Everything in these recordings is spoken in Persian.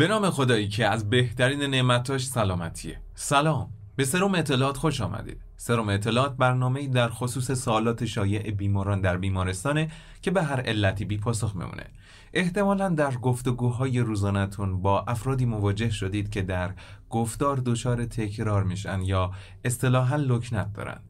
به نام خدایی که از بهترین نعمتاش سلامتیه. سلام. به سروم اطلاعات خوش آمدید. سروم اطلاعات برنامه در خصوص سوالات شایع بیماران در بیمارستانه که به هر علتی بی پاسخ میمونه. احتمالا در گفتگوهای روزانتون با افرادی مواجه شدید که در گفتار دچار تکرار میشن یا اصطلاحا لکنت دارن.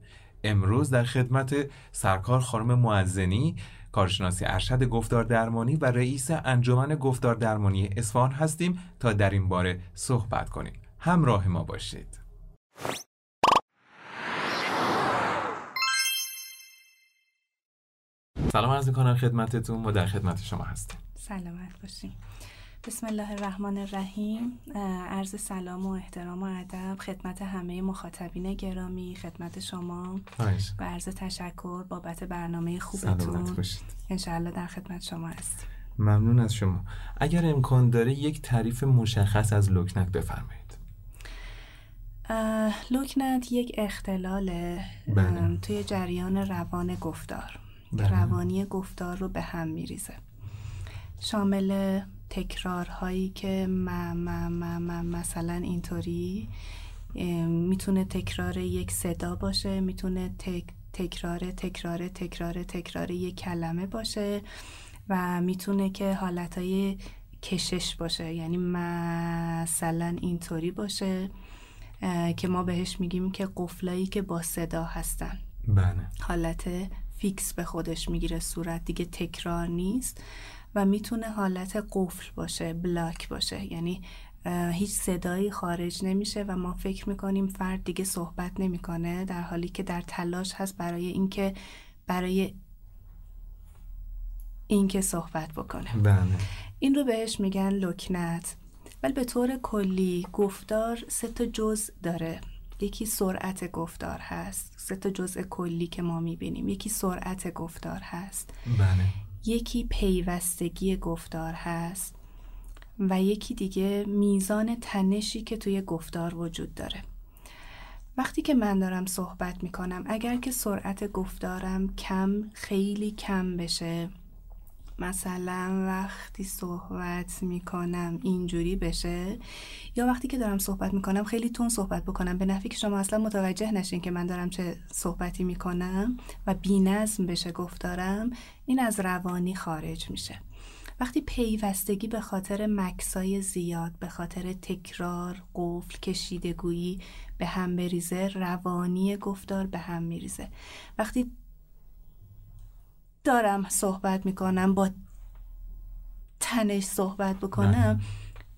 امروز در خدمت سرکار خانم معزنی کارشناسی ارشد گفتار درمانی و رئیس انجمن گفتار درمانی اصفهان هستیم تا در این باره صحبت کنیم. همراه ما باشید. سلام عرض می‌کنم خدمتتون ما در خدمت شما هستیم. سلامت باشیم بسم الله الرحمن الرحیم. عرض سلام و احترام و ادب خدمت همه مخاطبین گرامی خدمت شما. و عرض تشکر بابت برنامه خوبتون. انشاءالله در خدمت شما هست ممنون از شما. اگر امکان داره یک تعریف مشخص از لکنت بفرمایید. لکنت یک اختلال بله. توی جریان روان گفتار. بله. روانی گفتار رو به هم میریزه. شامل تکرارهایی که ما ما ما ما مثلا اینطوری می‌تونه تکرار یک صدا باشه می‌تونه تک تکرار تکرار تکرار تکرار یک کلمه باشه و می‌تونه که حالتهای کشش باشه. یعنی مثلا اینطوری باشه که ما بهش میگیم که قفلایی که با صدا هستن. بله. حالت فیکس به خودش می‌گیره صورت دیگه تکرار نیست. و می‌تونه حالت قفل باشه بلاک باشه. یعنی هیچ صدایی خارج نمیشه و ما فکر می‌کنیم فرد دیگه صحبت نمی‌کنه در حالی که در تلاش هست برای اینکه برای اینکه صحبت بکنه. بله. این رو بهش میگن لکنت. ولی به طور کلی گفتار سه تا جز داره. یکی سرعت گفتار هست. سه تا جزء کلی که ما می‌بینیم. یکی سرعت گفتار هست. بله. یکی پیوستگی گفتار هست و یکی دیگه میزان تنشی که توی گفتار وجود داره. وقتی که من دارم صحبت می‌کنم اگر که سرعت گفتارم کم خیلی کم بشه. مثلا وقتی صحبت می‌کنم اینجوری بشه یا وقتی که دارم صحبت می‌کنم خیلی تون صحبت بکنم. به نفی که شما اصلا متوجه نشین که من دارم چه صحبتی می‌کنم و بینظم بشه گفتارم این از روانی خارج میشه. وقتی پیوستگی به خاطر مکسای زیاد به خاطر تکرار قفل کشیدگویی به هم بریزه روانی گفتار به هم میریزه. وقتی دارم صحبت می‌کنم با تنش صحبت بکنم بله.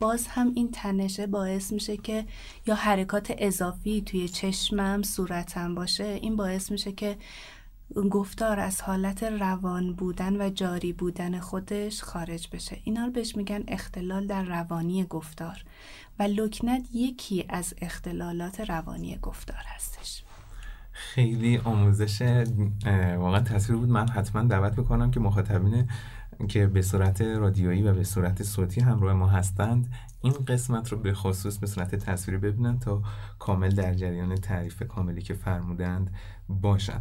باز هم این تنشه باعث میشه که یا حرکات اضافی توی چشمم صورتم باشه این باعث میشه که گفتار از حالت روان بودن و جاری بودن خودش خارج بشه اینا رو بهش میگن اختلال در روانی گفتار و لکنت یکی از اختلالات روانی گفتار هستش خیلی آموزش واقعا تصویر بود. من حتما دعوت می‌کنم که مخاطبین که به صورت رادیویی و به صورت صوتی همراه ما هستند این قسمت رو به خصوص به صورت تصویری ببینن تا کامل در جریان تعریف کاملی که فرمودند باشن.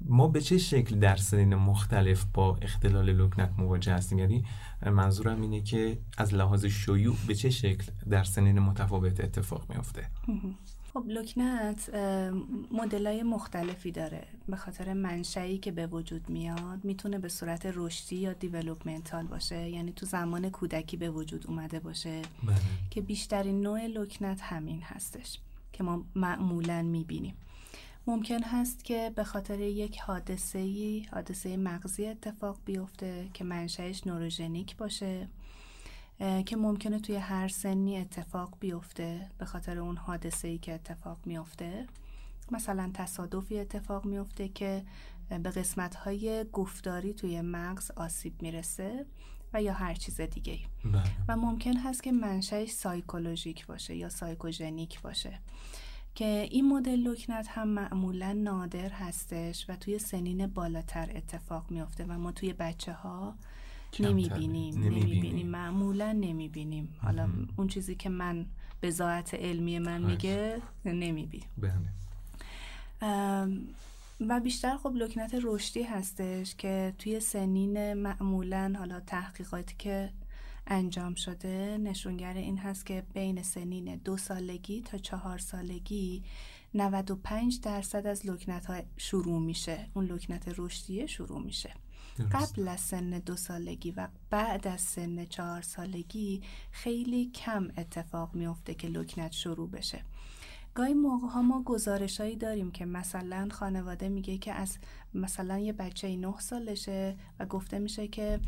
ما به چه شکل در سنین مختلف با اختلال لکنت مواجه هستیم؟ یعنی منظورم اینه که از لحاظ شیوع به چه شکل در سنین متفاوت اتفاق میافته؟ خب لکنت های مختلفی داره. به خاطر منشایی که به وجود میاد می‌تونه به صورت رشدی یا developmental باشه. یعنی تو زمان کودکی به وجود اومده باشه. بله. که بیشترین نوع لکنت همین هستش که ما معمولا می‌بینیم. ممکن هست که به خاطر یک حادثه حادثه مغزی اتفاق بیفته که منشأش نوروژنیک باشه. که ممکنه توی هر سنی اتفاق بیفته به خاطر اون حادثه ای که اتفاق میفته مثلا تصادفی اتفاق میفته که به قسمت های گفتاری توی مغز آسیب می‌رسه و یا هر چیز دیگه بله. و ممکن هست که منشأش psychologic باشه یا psychogenic باشه. که این مدل لکنت هم معمولا نادر هستش و توی سنین بالاتر اتفاق میفته و ما توی بچه ها نمی‌بینیم نمی‌بینیم. معمولا نمی‌بینیم. حالا اون چیزی که من به ذات علمی من میگه نمی‌بینیم. بله. و بیشتر خب لکنت رشدی هستش که توی سنین معمولا حالا تحقیقاتی که انجام شده نشونگر این هست که بین سنین دو سالگی تا چهار سالگی 95 درصد از لکنت ها شروع میشه. اون لکنت رشدیه شروع میشه. قبل از سن دو سالگی و بعد از سن چهار سالگی خیلی کم اتفاق میفته که لکنت شروع بشه. گاهی موقع ها ما گزارش هایی داریم که مثلا خانواده میگه که از مثلا یه بچه نه سالشه و گفته میشه که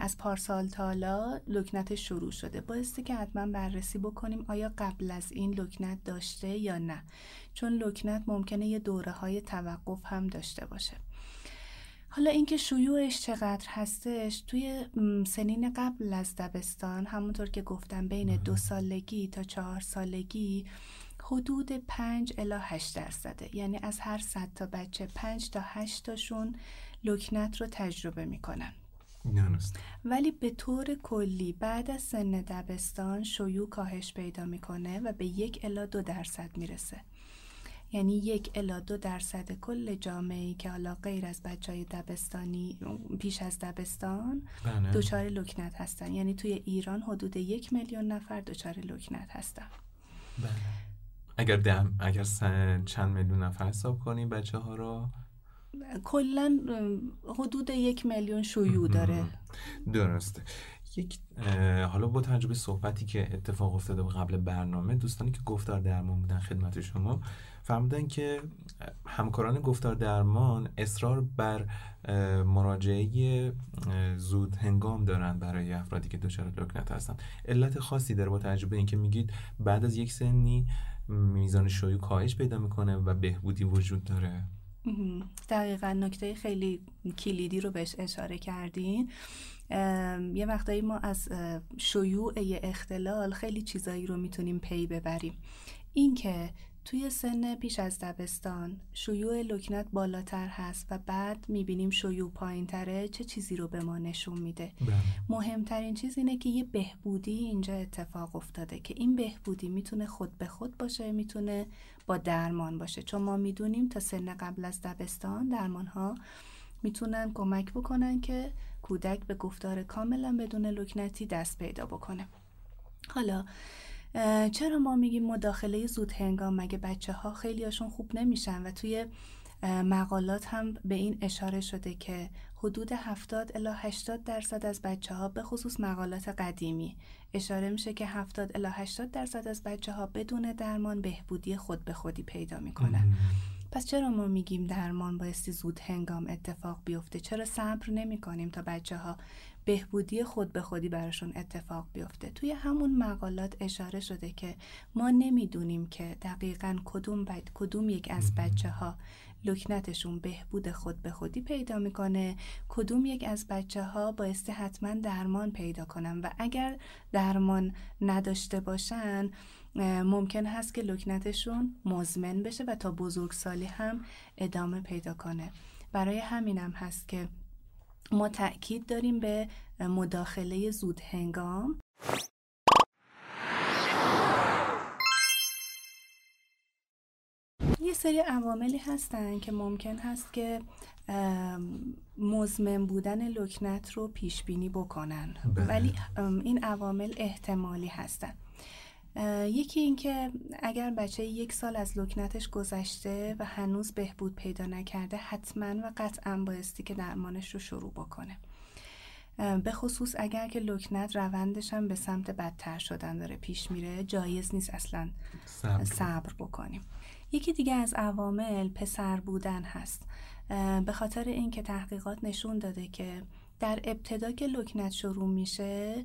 از پارسال تالا لکنت شروع شده. بایستی که حتما بررسی بکنیم آیا قبل از این لکنت داشته یا نه. چون لکنت ممکنه یه دوره های توقف هم داشته باشه. حالا اینکه شیوعش چقدر هستش توی سنین قبل از دبستان همونطور که گفتم بین دو سالگی تا چهار سالگی حدود 5 الی 8 درصده. یعنی از هر 100 تا بچه 5 تا 8 تاشون لکنت رو تجربه می‌کنن. ولی به طور کلی بعد از سن دبستان شیوع کاهش پیدا می‌کنه و به یک الا دو درصد می‌رسه. یعنی یک الا دو درصد کل جامعه که حالا غیر از بچه های دبستانی پیش از دبستان بله. دچار لکنت هستن. یعنی توی ایران حدود یک میلیون نفر دچار لکنت هستن. بله. اگر دم اگر چند میلیون نفر حساب کنیم بچه ها رو؟ کلا حدود یک میلیون شیوع داره. درسته. یک حالا با تجربه صحبتی که اتفاق افتاده قبل برنامه دوستانی که گفتار درمان بودن خدمت شما فرمودن که همکاران گفتار درمان اصرار بر مراجعه زود هنگام دارن برای افرادی که دچار لکنت هستن علت خاصی داره با تجربه اینکه میگید بعد از یک سنی میزان شیوع کاهش پیدا می‌کنه و بهبودی وجود داره. دقیقا نکته خیلی کلیدی رو بهش اشاره کردین. یه وقتایی ما از شیوع اختلال خیلی چیزایی رو می‌تونیم پی ببریم. اینکه توی سن پیش از دبستان شیوع لکنت بالاتر هست و بعد می‌بینیم شیوع پایین تره چه چیزی رو به ما نشون میده. بله. مهمترین چیز اینه که یه بهبودی اینجا اتفاق افتاده که این بهبودی می‌تونه خود به خود باشه می‌تونه با درمان باشه. چون ما می‌دونیم تا سن قبل از دبستان درمان ها می‌تونن کمک بکنن که کودک به گفتار کاملا بدون لکنتی دست پیدا بکنه. حالا چرا ما میگیم مداخله زود هنگام مگه بچه ها خیلی هاشون خوب نمیشن؟ و توی مقالات هم به این اشاره شده که حدود 70 الی 80 درصد از بچه ها به خصوص مقالات قدیمی. اشاره میشه که 70 الی 80 درصد از بچه ها بدون درمان بهبودی خود به خودی پیدا می‌کنن. پس چرا ما میگیم درمان بایستی زود هنگام اتفاق بیفته؟ چرا صبر نمی کنیم تا بچه ها بهبودی خود به خودی براشون اتفاق بیفته. توی همون مقالات اشاره شده که ما نمی‌دونیم که دقیقا کدوم, کدوم یک از بچه ها لکنتشون بهبود خود به خودی پیدا می‌کنه کدوم یک از بچه ها بایستی حتما درمان پیدا کنن و اگر درمان نداشته باشن ممکن هست که لکنتشون مزمن بشه و تا بزرگسالی هم ادامه پیدا کنه. برای همینم هست که ما تاکید داریم به مداخله زود هنگام. یه سری عواملی هستن که ممکن هست که مزمن بودن لکنت رو پیش بینی بکنن. بله. ولی این عوامل احتمالی هستن. یکی اینکه اگر بچه یک سال از لکنتش گذشته و هنوز بهبود پیدا نکرده حتما و قطعا بایستی که درمانش رو شروع بکنه. به خصوص اگر که لکنت روندش هم به سمت بدتر شدن داره پیش میره جایز نیست اصلا صبر, بکنیم. یکی دیگه از عوامل پسر بودن هست. به خاطر اینکه تحقیقات نشون داده که در ابتدا که لکنت شروع میشه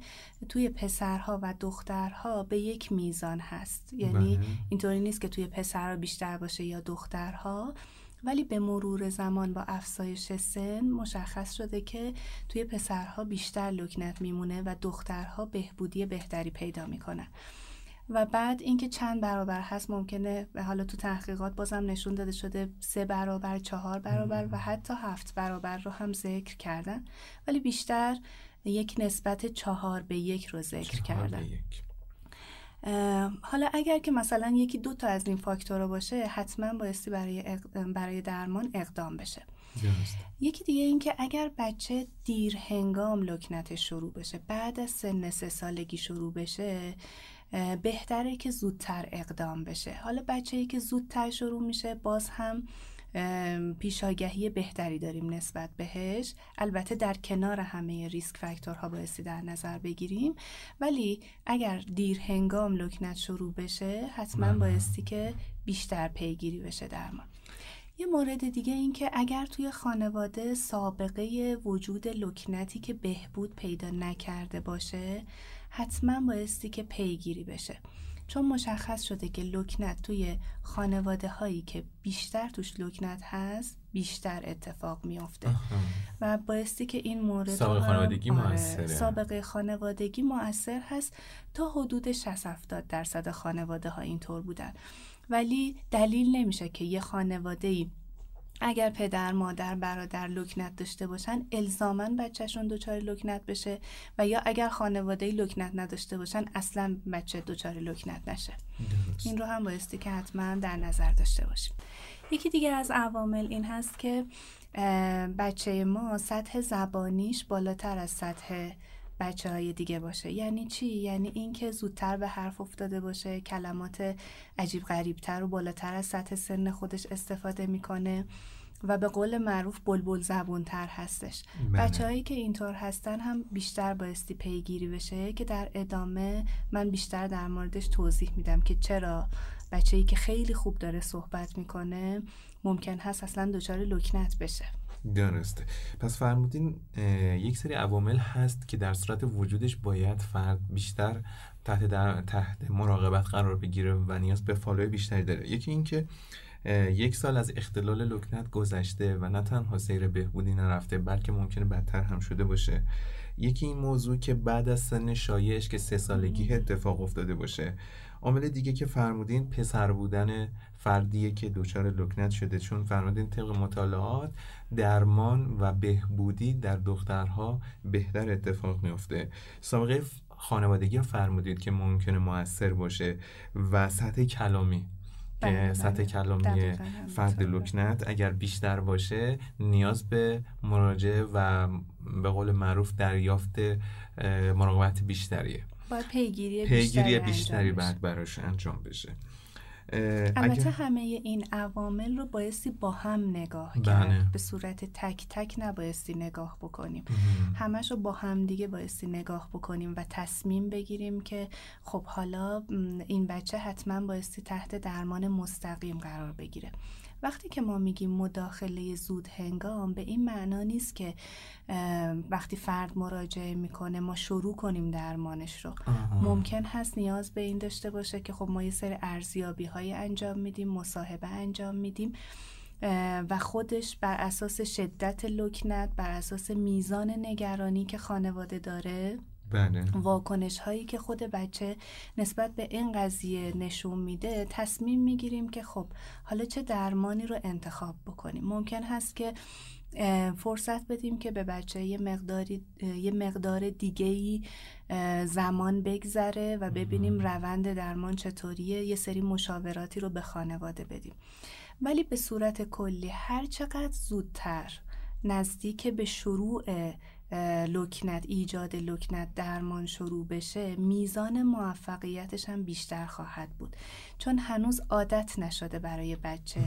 توی پسرها و دخترها به یک میزان هست. یعنی بله. اینطوری نیست که توی پسرها بیشتر باشه یا دخترها. ولی به مرور زمان با افزایش سن مشخص شده که توی پسرها بیشتر لکنت میمونه و دخترها بهبودی بهتری پیدا می‌کنن. و بعد اینکه چند برابر هست ممکنه حالا تو تحقیقات بازم نشون داده شده سه برابر چهار برابر و حتی هفت برابر رو هم ذکر کردن. ولی بیشتر یک نسبت چهار به یک رو ذکر کردن. حالا اگر که مثلا یکی دو تا از این فاکتورها باشه حتما بایستی برای, برای درمان اقدام بشه. یکی دیگه این که اگر بچه دیر هنگام لکنتش شروع بشه بعد از سن سه سالگی شروع بشه بهتره که زودتر اقدام بشه. حالا بچه ای که زودتر شروع میشه باز هم پیشاگهی بهتری داریم نسبت بهش. البته در کنار همه ریسک فاکتورها بایستی در نظر بگیریم. ولی اگر دیر هنگام لکنت شروع بشه حتما. بایستی که بیشتر پیگیری بشه درمان. یه مورد دیگه این که اگر توی خانواده سابقه وجود لکنتی که بهبود پیدا نکرده باشه حتما بایستی که پیگیری بشه. چون مشخص شده که لکنت توی خانواده هایی که بیشتر توش لکنت هست بیشتر اتفاق میافته. و بایستی که این مورد سابقه خانوادگی آره، سابقه خانوادگی مؤثر هست تا حدود 60 70 درصد خانواده ها اینطور بودن. ولی دلیل نمیشه که یه خانواده ای اگر پدر مادر برادر لکنت داشته باشن الزاما بچهشون دچار لکنت بشه و یا اگر خانواده لکنت نداشته باشن اصلا بچه دچار لکنت نشه. این رو هم بایستی که حتما در نظر داشته باشیم. یکی دیگر از عوامل این هست که بچه ما سطح زبانیش بالاتر از سطح بچه های دیگه باشه. یعنی چی؟ یعنی اینکه زودتر به حرف افتاده باشه کلمات عجیب غریبتر و بالاتر از سطح سن خودش استفاده می‌کنه و به قول معروف بلبل زبونتر هستش. بله. بچه هایی که اینطور هستن هم بیشتر بایستی پیگیری بشه که در ادامه من بیشتر در موردش توضیح میدم که چرا بچه ای که خیلی خوب داره صحبت می‌کنه ممکن هست اصلا دچار لکنت بشه. درسته پس فرمودین یک سری عوامل هست که در صورت وجودش باید فرد بیشتر تحت, در تحت مراقبت قرار بگیره و نیاز به فالوی بیشتری داره. یکی اینکه یک سال از اختلال لکنت گذشته و نه تنها سیر بهبودی نرفته بلکه ممکنه بدتر هم شده باشه. یکی این موضوع که بعد از سن شایعش که سه سالگی اتفاق افتاده باشه. عامل دیگه که فرمودین پسر بودن فردیه که دچار لکنت شده چون فرمودین طبق مطالعات درمان و بهبودی در دخترها بهتر اتفاق میفته سابقه خانوادگی فرمودید که ممکنه موثر باشه و سطح کلامی که بله، سطح بله. کلامی فرد لکنت اگر بیشتر باشه نیاز به مراجعه و به قول معروف دریافت مراقبت بیشتریه. باید پیگیری, پیگیری بیشتری, بعد براش انجام بشه. البته همه این عوامل رو بایستی با هم نگاه کرد. بله. به صورت تک تک نبایستی نگاه بکنیم. همش رو با هم دیگه بایستی نگاه بکنیم و تصمیم بگیریم که خب حالا این بچه حتما بایستی تحت درمان مستقیم قرار بگیره. وقتی که ما میگیم مداخله زود هنگام به این معنا نیست که وقتی فرد مراجعه می‌کنه ما شروع کنیم درمانش رو. ممکن هست نیاز به این داشته باشه که خب ما یه سری ارزیابی های انجام میدیم مصاحبه انجام میدیم و خودش بر اساس شدت لکنت بر اساس میزان نگرانی که خانواده داره بله. واکنش هایی که خود بچه نسبت به این قضیه نشون میده تصمیم می‌گیریم که خب حالا چه درمانی رو انتخاب بکنیم. ممکن هست که فرصت بدیم که به بچه یه مقداری یه مقدار دیگه ای زمان بگذره و ببینیم روند درمان چطوریه. یه سری مشاوراتی رو به خانواده بدیم. ولی به صورت کلی هر چقدر زودتر نزدیک به شروع لکنت ایجاد لکنت درمان شروع بشه میزان موفقیتش هم بیشتر خواهد بود. چون هنوز عادت نشده برای بچه.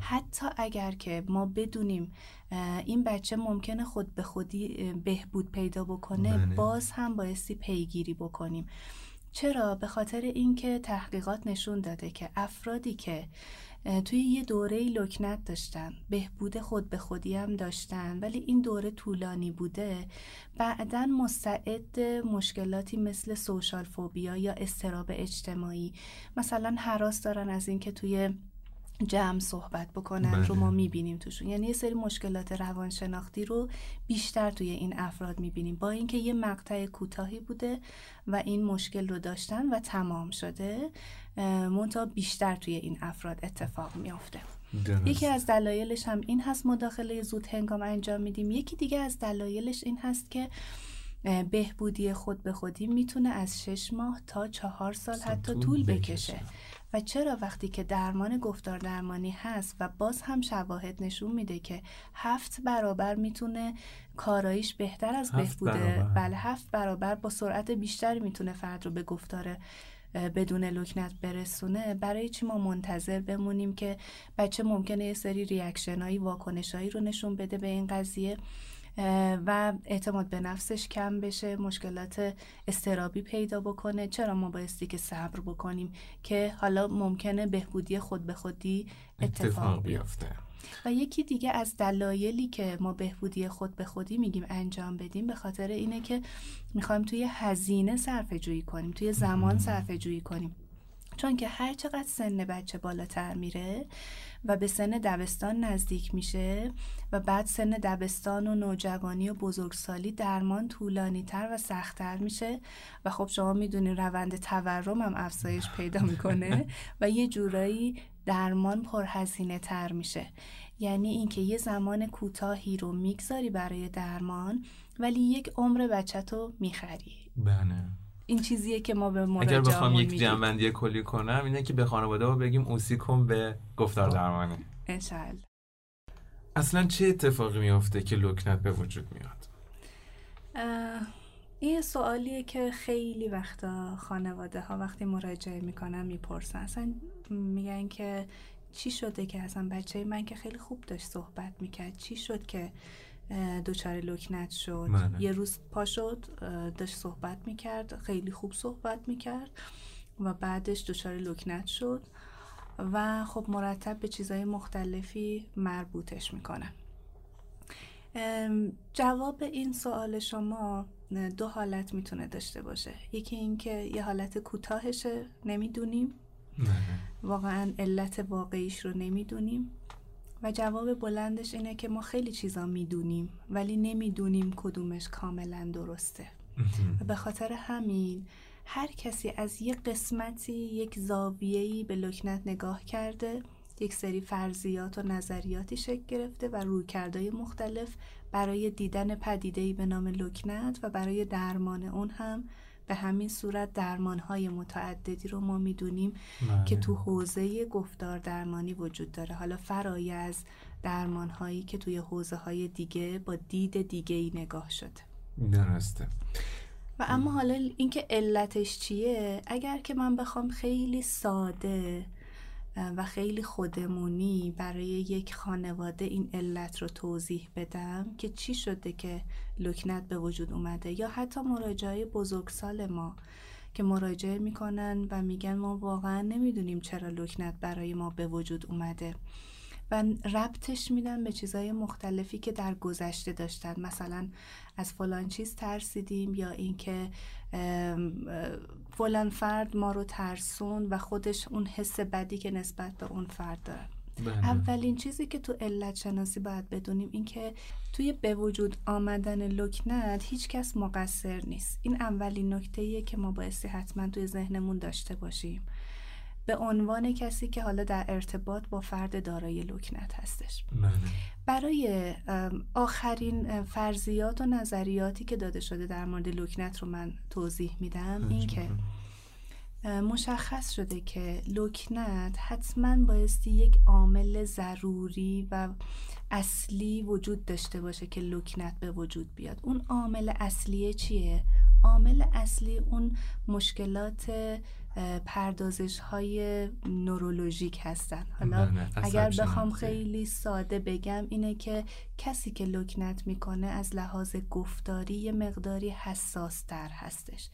حتی اگر که ما بدونیم این بچه ممکنه خود به خودی بهبود پیدا بکنه بله. باز هم بایستی پیگیری بکنیم. چرا؟ به خاطر اینکه تحقیقات نشون داده که افرادی که توی یه دوره لکنت داشتن بهبود خود به خودی هم داشتن ولی این دوره طولانی بوده. بعدا مستعد مشکلاتی مثل سوشال فوبیا یا استراب اجتماعی. مثلا حراس دارن از اینکه توی جمع صحبت بکنن بله. رو ما می‌بینیم توشون. یعنی یه سری مشکلات روانشناختی رو بیشتر توی این افراد می‌بینیم. با اینکه یه مقطع کوتاهی بوده و این مشکل رو داشتن و تمام شده منتها بیشتر توی این افراد اتفاق میافته. یکی از دلایلش هم این هست مداخله زود هنگام انجام میدیم. یکی دیگه از دلایلش این هست که بهبودی خود به خودی می‌تونه از شش ماه تا چهار سال حتی طول بکشه. و چرا وقتی که درمان گفتار درمانی هست و باز هم شواهد نشون میده که هفت برابر می‌تونه کاراییش بهتر از بهبوده. بله هفت برابر با سرعت بیشتری می‌تونه فرد رو به گفتار بدون لکنت برسونه برای چی ما منتظر بمونیم که بچه ممکنه یه سری ریاکشن هایی واکنش هایی رو نشون بده به این قضیه و اعتماد به نفسش کم بشه مشکلات استرابی پیدا بکنه. چرا ما بایستی که صبر بکنیم که حالا ممکنه بهبودی خود به خودی اتفاق بیفته؟ و یکی دیگه از دلایلی که ما بهبودی خود به خودی میگیم انجام بدیم به خاطر اینه که می‌خوایم توی هزینه صرفه جویی کنیم توی زمان صرفه جویی کنیم. چون که هر چقدر سن بچه بالاتر میره و به سن دبستان نزدیک میشه و بعد سن دبستان و نوجوانی و بزرگسالی درمان طولانی تر و سختتر میشه و خب شما می‌دونین روند تورم هم افزایش پیدا می‌کنه و یه جورایی درمان پرهزینه تر میشه. یعنی اینکه یه زمان کوتاهی رو می‌گذاری برای درمان ولی یک عمر بچه تو می‌خری. بله. این چیزیه که ما به مراجعه اگر بخوام یک جنبندی کلی کنم اینه که به خانواده ها بگیم اوسی کن به گفتار درمانی. انشالله اصلا چه اتفاقی میافته که لکنت به وجود میاد؟ این سوالیه که خیلی وقتا خانواده ها وقتی مراجعه می‌کنن می‌پرسن. اصلا میگن که چی شده که اصلا بچه من که خیلی خوب داشت صحبت می‌کرد چی شد که دچار لکنت شد بله. یه روز پا شد داشت صحبت می‌کرد خیلی خوب صحبت می‌کرد و بعدش دچار لکنت شد و خب مرتب به چیزهای مختلفی مربوطش می‌کنن جواب این سوال شما دو حالت می‌تونه داشته باشه یکی اینکه یه حالت کوتاهشه نمی‌دونیم. واقعا علت واقعیش رو نمی‌دونیم. و جواب بلندش اینه که ما خیلی چیزا می‌دونیم ولی نمی‌دونیم کدومش کاملا درسته. و به خاطر همین هر کسی از یک قسمتی یک زاویه‌ای به لکنت نگاه کرده یک سری فرضیات و نظریاتی شکل گرفته و رویکردهای مختلف برای دیدن پدیده‌ای به نام لکنت و برای درمان اون هم به همین صورت درمانهای متعددی رو ما می‌دونیم بله. که تو حوزه گفتار درمانی وجود داره. حالا فرای از درمانهایی که توی حوزه های دیگه با دید دیگه ای نگاه شده. درسته. و اما حالا اینکه علتش چیه؟ اگر که من بخوام خیلی ساده و خیلی خودمونی برای یک خانواده این علت رو توضیح بدم که چی شده که لکنت به وجود اومده یا حتی مراجعه بزرگسال ما که مراجعه می‌کنن و میگن ما واقعا نمی‌دونیم چرا لکنت برای ما به وجود اومده. و ربطش میدن به چیزهای مختلفی که در گذشته داشتن. مثلا از فلان چیز ترسیدیم یا اینکه فلان فرد ما رو ترسون و خودش اون حس بدی که نسبت به اون فرد داره. بله. اولین چیزی که تو علت شناسی باید بدونیم این که توی به وجود آمدن لکنت هیچ کس مقصر نیست. این اولین نکته که ما بایستی حتما توی ذهنمون داشته باشیم. به عنوان کسی که حالا در ارتباط با فرد دارای لکنت هستش بله. برای آخرین فرضیات و نظریاتی که داده شده در مورد لکنت رو من توضیح میدم این که مشخص شده که لکنت حتما بایستی یک عامل ضروری و اصلی وجود داشته باشه که لکنت به وجود بیاد اون عامل اصلیه چیه؟ عامل اصلی اون مشکلات پردازش های نورولوژیک هستن. حالا بله، اگر بخوام خیلی ساده بگم اینه که کسی که لکنت می‌کنه از لحاظ گفتاری یه مقداری حساس تر هستش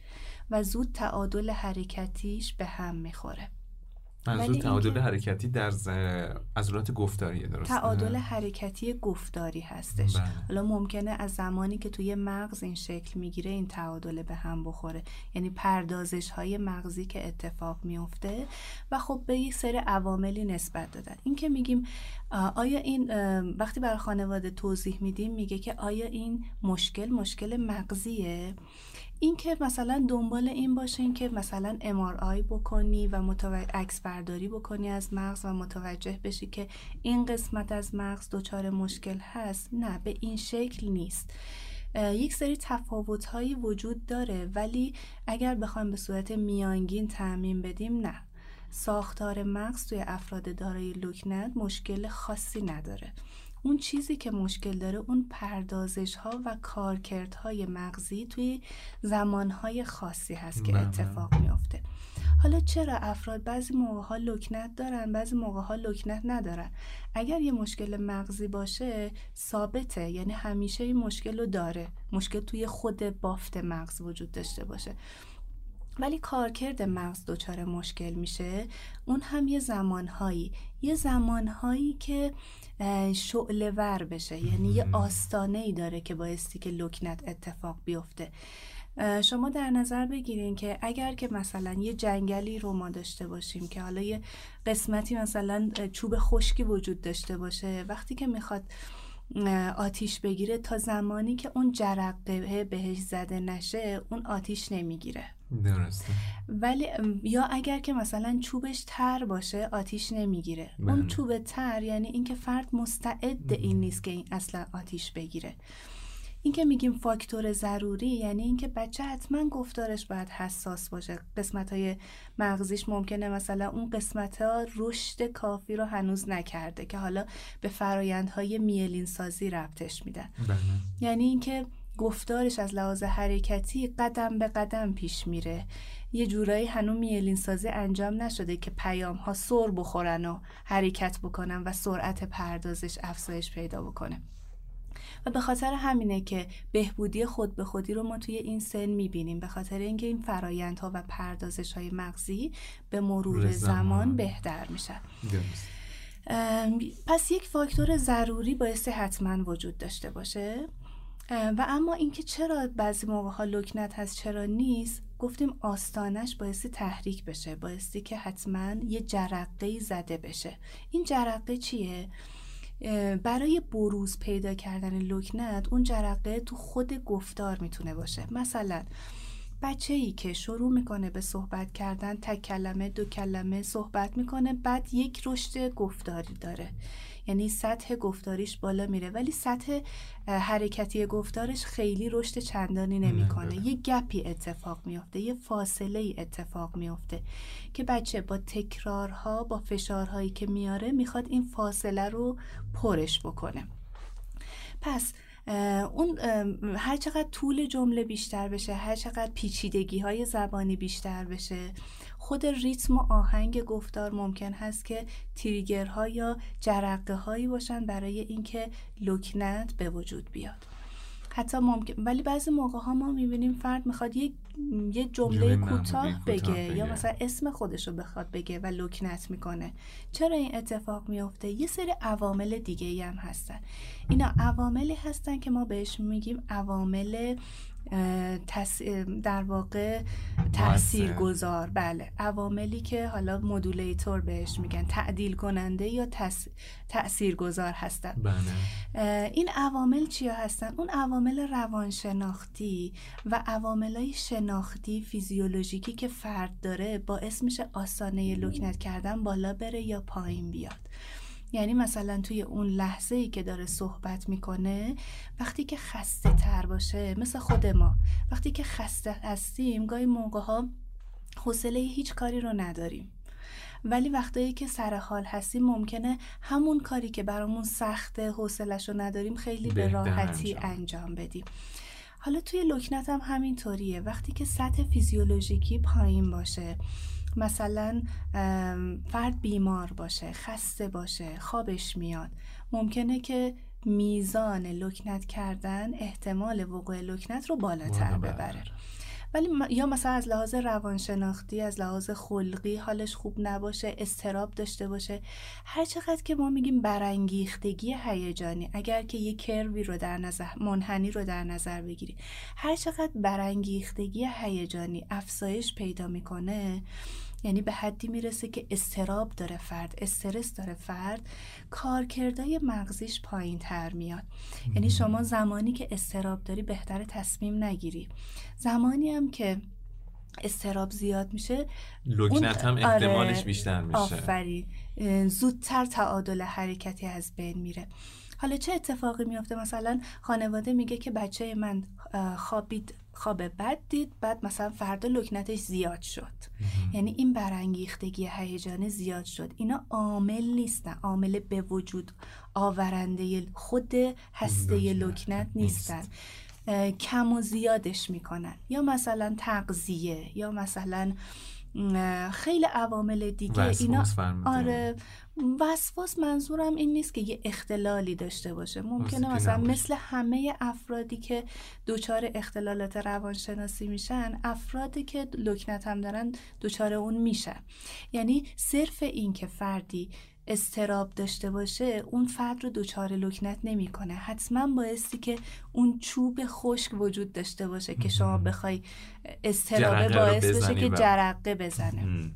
و زود تعادل حرکتیش به هم می‌خوره. منظور تعادل حرکتی در عضلات گفتاری درسته؟ تعادل حرکتی گفتاری هستش. بله. حالا ممکنه از زمانی که توی مغز این شکل می‌گیره این تعادل به هم بخوره. یعنی پردازش های مغزی که اتفاق میفته و خب به یک سری عواملی نسبت دادن. این که میگیم آیا این وقتی بر خانواده توضیح میدیم میگه که آیا این مشکل مشکل مغزیه؟ این که مثلا دنبال این باشین که مثلا MRI بکنی و متوجه عکس برداری بکنی از مغز و متوجه بشی که این قسمت از مغز دچار مشکل هست. نه به این شکل نیست. یک سری تفاوت هایی وجود داره ولی اگر بخوایم به صورت میانگین تعمین بدیم نه. ساختار مغز توی افراد دارای لکنت مشکل خاصی نداره. اون چیزی که مشکل داره اون پردازش ها و کارکردهای مغزی توی زمانهای خاصی هست که بله. اتفاق میافته. حالا چرا افراد بعضی موقع ها لکنت دارن بعضی موقع ها لکنت ندارن؟ اگر یه مشکل مغزی باشه ثابته. یعنی همیشه این مشکل رو داره. مشکل توی خود بافت مغز وجود داشته باشه. ولی کارکرد مغز دچار مشکل میشه. اون هم یه زمانهایی. یه زمانهایی که شعله ور بشه. یعنی یه آستانه ای داره که بایستی که لکنت اتفاق بیفته. شما در نظر بگیرین که اگر که مثلا یه جنگلی رو ما داشته باشیم که حالا یه قسمتی مثلا چوب خشکی وجود داشته باشه وقتی که می‌خواد آتیش بگیره تا زمانی که اون جرقه بهش زده نشه اون آتیش نمی‌گیره. درسته. ولی یا اگر که مثلا چوبش تر باشه آتیش نمی‌گیره. اون بله. چوب تر یعنی اینکه فرد مستعد این نیست که این اصلا آتیش بگیره. این که میگیم فاکتور ضروری یعنی اینکه بچه حتما گفتارش باید حساس باشه. قسمت های مغزیش ممکنه مثلا اون قسمت ها رشد کافی رو هنوز نکرده که حالا به فرایندهای میلین سازی ربطش میدن. بله. یعنی اینکه گفتارش از لحاظ حرکتی قدم به قدم پیش میره. یه جورایی هنو میلین سازی انجام نشده که پیام ها سر بخورن و حرکت بکنن و سرعت پردازش افزایش پیدا بکنه. و به خاطر همینه که بهبودی خود به خودی رو ما توی این سن می‌بینیم. به خاطر اینکه این فرایندها و پردازش های مغزی به مرور زمان بهتر میشن پس یک فاکتور ضروری بایستی حتما وجود داشته باشه. و اما اینکه چرا بعضی موقع ها لکنت هست چرا نیست گفتیم آستانش بایستی تحریک بشه بایستی که حتما یه جرقه زده بشه. این جرقه چیه؟ برای بروز پیدا کردن لکنت اون جرقه تو خود گفتار می‌تونه باشه. مثلا بچه ای که شروع می‌کنه به صحبت کردن تک کلمه دو کلمه صحبت می‌کنه بعد یک رشد گفتاری داره. یعنی سطح گفتاریش بالا میره ولی سطح حرکتی گفتارش خیلی رشد چندانی نمی‌کنه. یه گپی اتفاق میافته یه فاصله ای اتفاق میافته که بچه با تکرارها با فشارهایی که میاره می‌خواد این فاصله رو پرش بکنه. پس اون هر چقدر طول جمله بیشتر بشه هر چقدر پیچیدگی های زبانی بیشتر بشه خود ریتم و آهنگ گفتار ممکن هست که تریگرها یا جرقه هایی باشن برای اینکه لکنت به وجود بیاد. حتی ممکن ولی بعضی موقع ها ما می‌بینیم فرد می‌خواد یه یه جمله کوتاه بگه, یا مثلا اسم خودش رو بخواد بگه و لکنت می‌کنه. چرا این اتفاق میفته یه سری عوامل دیگه ای هم هستن. اینا عواملی هستن که ما بهش میگیم عوامل در واقع تاثیر گذار بله. عواملی که حالا مدولیتور بهش میگن تعدیل کننده یا تاثیر گذار هستن. بله. این عوامل چیا هستن؟ اون عوامل روانشناختی و عوامل شناختی فیزیولوژیکی که فرد داره باعث میشه آسانه لکنت کردن بالا بره یا پایین بیاد. یعنی مثلا توی اون لحظه ای که داره صحبت می‌کنه وقتی که خسته تر باشه مثل خود ما وقتی که خسته هستیم گاهی موقع ها حوصله هیچ کاری رو نداریم. ولی وقتایی که سر حال هستیم ممکنه همون کاری که برامون سخته حوصلش رو نداریم خیلی به راحتی انجام. انجام بدیم. حالا توی لکنت هم همینطوریه. وقتی که سطح فیزیولوژیکی پایین باشه مثلا فرد بیمار باشه خسته باشه خوابش میاد. ممکنه که میزان لکنت کردن احتمال وقوع لکنت رو بالاتر ببره. ولی یا مثلا از لحاظ روانشناختی از لحاظ خلقی حالش خوب نباشه استراب داشته باشه. هر چقدر که ما میگیم برانگیختگی هیجانی اگر که یه کروی رو در نظر منحنی رو در نظر بگیری هر چقدر برانگیختگی هیجانی افزایش پیدا می‌کنه یعنی به حدی می‌رسه که استراب داره فرد استرس داره فرد کارکردهای مغزیش پایین تر میاد. یعنی شما زمانی که استراب داری بهتر تصمیم نگیری. زمانی هم که استراب زیاد میشه لکنت هم آره، احتمالش بیشتر میشه. آفرین. زودتر تعادل حرکتی از بین میره. حالا چه اتفاقی میافته؟ مثلا خانواده میگه که بچه من خوابید خواب بد دید بعد مثلا فردا لکنتش زیاد شد. یعنی این برانگیختگی هیجان زیاد شد. اینا عامل نیستن. عامل به وجود آورنده خود هسته لکنت نیستن. کم و زیادش می‌کنن. یا مثلا تغذیه یا مثلا خیلی عوامل دیگه. اینا آره وسواس منظورم این نیست که یه اختلالی داشته باشه. ممکنه مثلا مثل همه افرادی که دچار اختلالات روانشناسی میشن افرادی که لکنت هم دارن دچار اون میشن. یعنی صرف این که فردی استراب داشته باشه اون فرد رو دچار لکنت نمی‌کنه. حتما بایستی که اون چوب خشک وجود داشته باشه که شما بخوای استرابه باعث بشه که جرقه بزنه.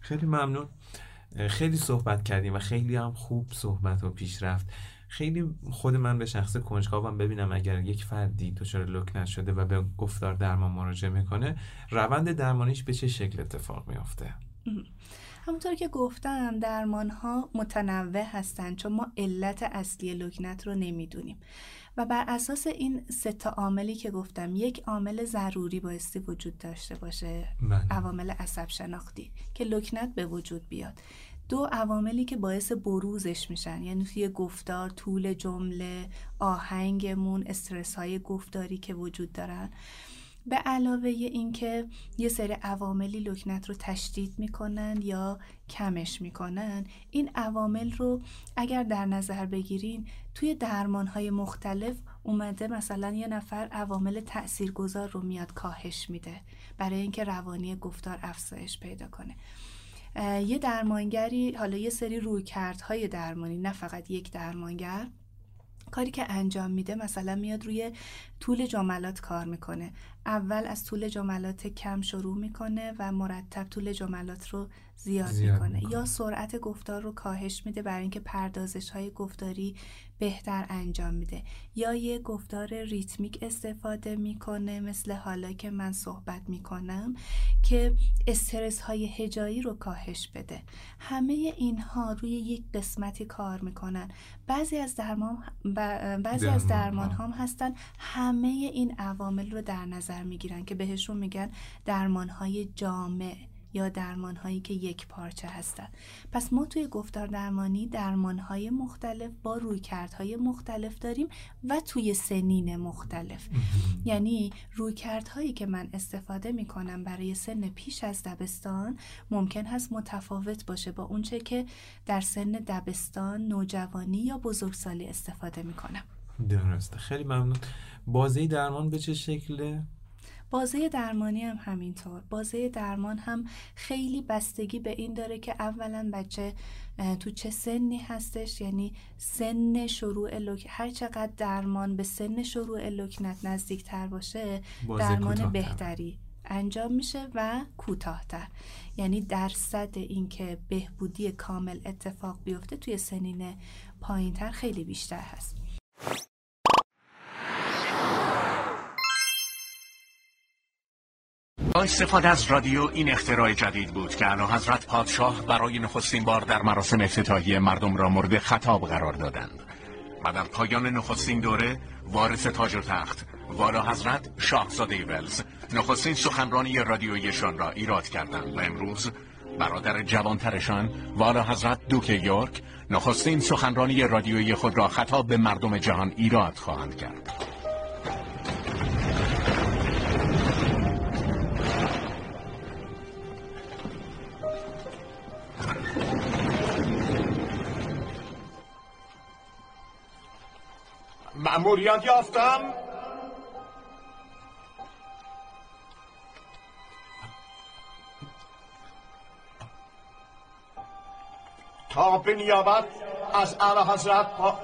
خیلی ممنون. خیلی صحبت کردیم و خیلی هم خوب صحبت و پیش رفت. خیلی خود من به شخص کنجکاوم ببینم اگر یک فردی دچار لکنت شده و به گفتار درمان مراجعه می‌کنه روند درمانیش به چه شکل اتفاق میافته؟ همونطور که گفتم درمان ها متنوع هستند چون ما علت اصلی لکنت رو نمی‌دونیم. و بر اساس این سه تا عاملی که گفتم یک عامل ضروری بایستی وجود داشته باشه بله. عوامل عصب شناختی که لکنت به وجود بیاد دو عواملی که باعث بروزش میشن یعنی توی گفتار طول جمله آهنگمون استرس های گفتاری که وجود دارن به علاوه اینکه یه سری عواملی لکنت رو تشدید می‌کنن یا کمش می‌کنن این عوامل رو اگر در نظر بگیرین توی درمان های مختلف اومده مثلا یه نفر عوامل تاثیرگذار رو میاد کاهش میده برای اینکه روانی گفتار افزایش پیدا کنه. یه درمانگری حالا یه سری رویکردهای درمانی نه فقط یک درمانگر کاری که انجام میده مثلا میاد روی طول جملات کار می‌کنه. اول از طول جملات کم شروع می‌کنه و مرتب طول جملات رو زیاد, زیاد می‌کنه. یا سرعت گفتار رو کاهش میده برای اینکه پردازش های گفتاری بهتر انجام میده. یا یه گفتار ریتمیک استفاده می‌کنه مثل حالا که من صحبت می‌کنم که استرس های هجایی رو کاهش بده. همه اینها روی یک قسمتی کار می‌کنن. بعضی از درمان بعضی از درمان هم هستن همه این عوامل رو در نظر می‌گیرن که بهشون میگن درمان های جامع. یا درمان هایی که یک پارچه هستند پس ما توی گفتار درمانی درمان های مختلف با رویکردهای مختلف داریم و توی سنین مختلف. یعنی رویکردهایی که من استفاده می کنم برای سن پیش از دبستان ممکن هست متفاوت باشه با اونچه که در سن دبستان نوجوانی یا بزرگسالی استفاده می کنم درسته. خیلی ممنون. بازه درمان به چه شکله؟ بازه درمانی هم همینطور. بازه درمان هم خیلی بستگی به این داره که اولا بچه تو چه سنی هستش؟ یعنی سن شروع لک هر چقدر درمان به سن شروع لکنت نزدیک تر باشه درمان بهتری انجام میشه و کوتاهتر. یعنی درصد اینکه بهبودی کامل اتفاق بیفته توی سنین پایینتر خیلی بیشتر هست. استفاده از رادیو این اختراع جدید بود که اعلی حضرت پادشاه برای نخستین بار در مراسم افتتاحیه مردم را مورد خطاب قرار دادند. و در پایان نخستین دوره وارث تاج و تخت والا حضرت شاهزاده ولز نخستین سخنرانی رادیویشان را ایراد کردند و امروز برادر جوانترشان والا حضرت دوک یورک نخستین سخنرانی رادیویی خود را خطاب به مردم جهان ایراد خواهند کرد. مأموریت یافتم. تا به نیابت از اعلی حضرت پا...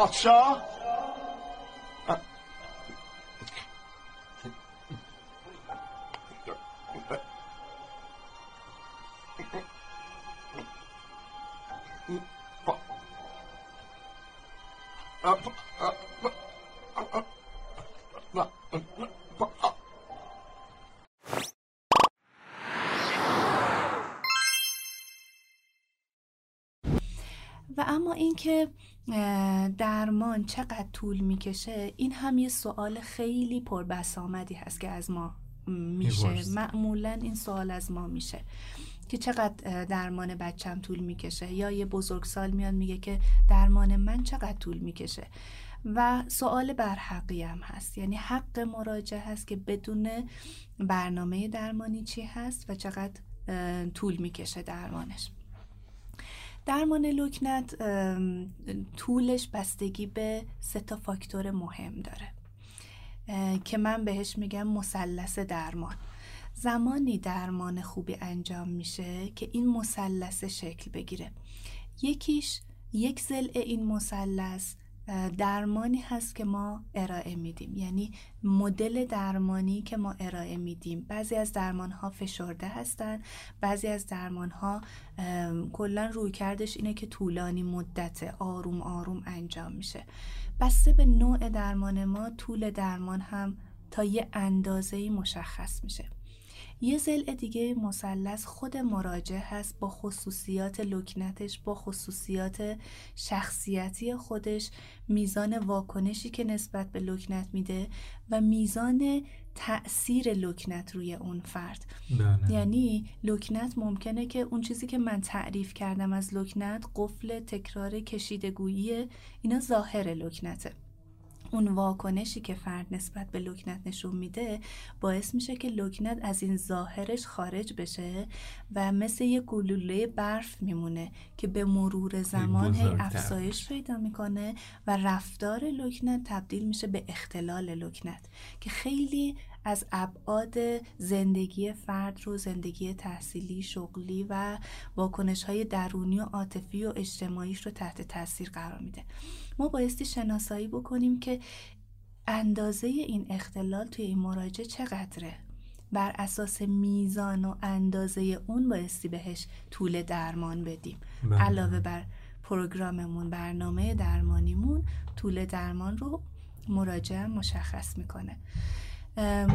پادشاه و اما اینکه چقدر طول می‌کشه؟ این هم یه سوال خیلی پربسامدی هست که از ما میشه. معمولا این سوال از ما میشه. که چقدر درمان بچم طول می‌کشه؟ یا یه بزرگسال میاد میگه که درمان من چقدر طول می‌کشه؟ و سوال برحقی هم هست. یعنی حق مراجعه هست که بدون برنامه درمانی چی هست و چقدر طول می‌کشه درمانش. درمان لکنت طولش بستگی به سه تا فاکتور مهم داره که من بهش میگم مثلث درمان. زمانی درمان خوبی انجام میشه که این مثلث شکل بگیره. یکیش یک زل این مثلث درمانی هست که ما ارائه میدیم. یعنی مدل درمانی که ما ارائه میدیم. بعضی از درمان ها فشرده هستن بعضی از درمان ها کلا روی کردش اینه که طولانی مدت آروم آروم انجام میشه. بسته به نوع درمان ما طول درمان هم تا یه اندازه مشخص میشه. یه زل دیگه مثلث خود مراجع هست با خصوصیات لکنتش با خصوصیات شخصیتی خودش میزان واکنشی که نسبت به لکنت میده و میزان تاثیر لکنت روی اون فرد بله. یعنی لکنت ممکنه که اون چیزی که من تعریف کردم از لکنت قفل تکرار کشیدگویی اینا ظاهر لکنته اون واکنشی که فرد نسبت به لکنت نشون میده باعث میشه که لکنت از این ظاهرش خارج بشه و مثل یه گلوله برف میمونه که به مرور زمان هی افزایش پیدا می‌کنه و رفتار لکنت تبدیل میشه به اختلال لکنت که خیلی از ابعاد زندگی فرد رو زندگی تحصیلی شغلی و واکنش های درونی و عاطفی و اجتماعیش رو تحت تاثیر قرار میده. ما بایستی شناسایی بکنیم که اندازه این اختلال توی این مراجعه چقدره. بر اساس میزان و اندازه اون بایستی بهش طول درمان بدیم. بله. علاوه بر پروگراممون برنامه درمانیمون طول درمان رو مراجعه مشخص می‌کنه.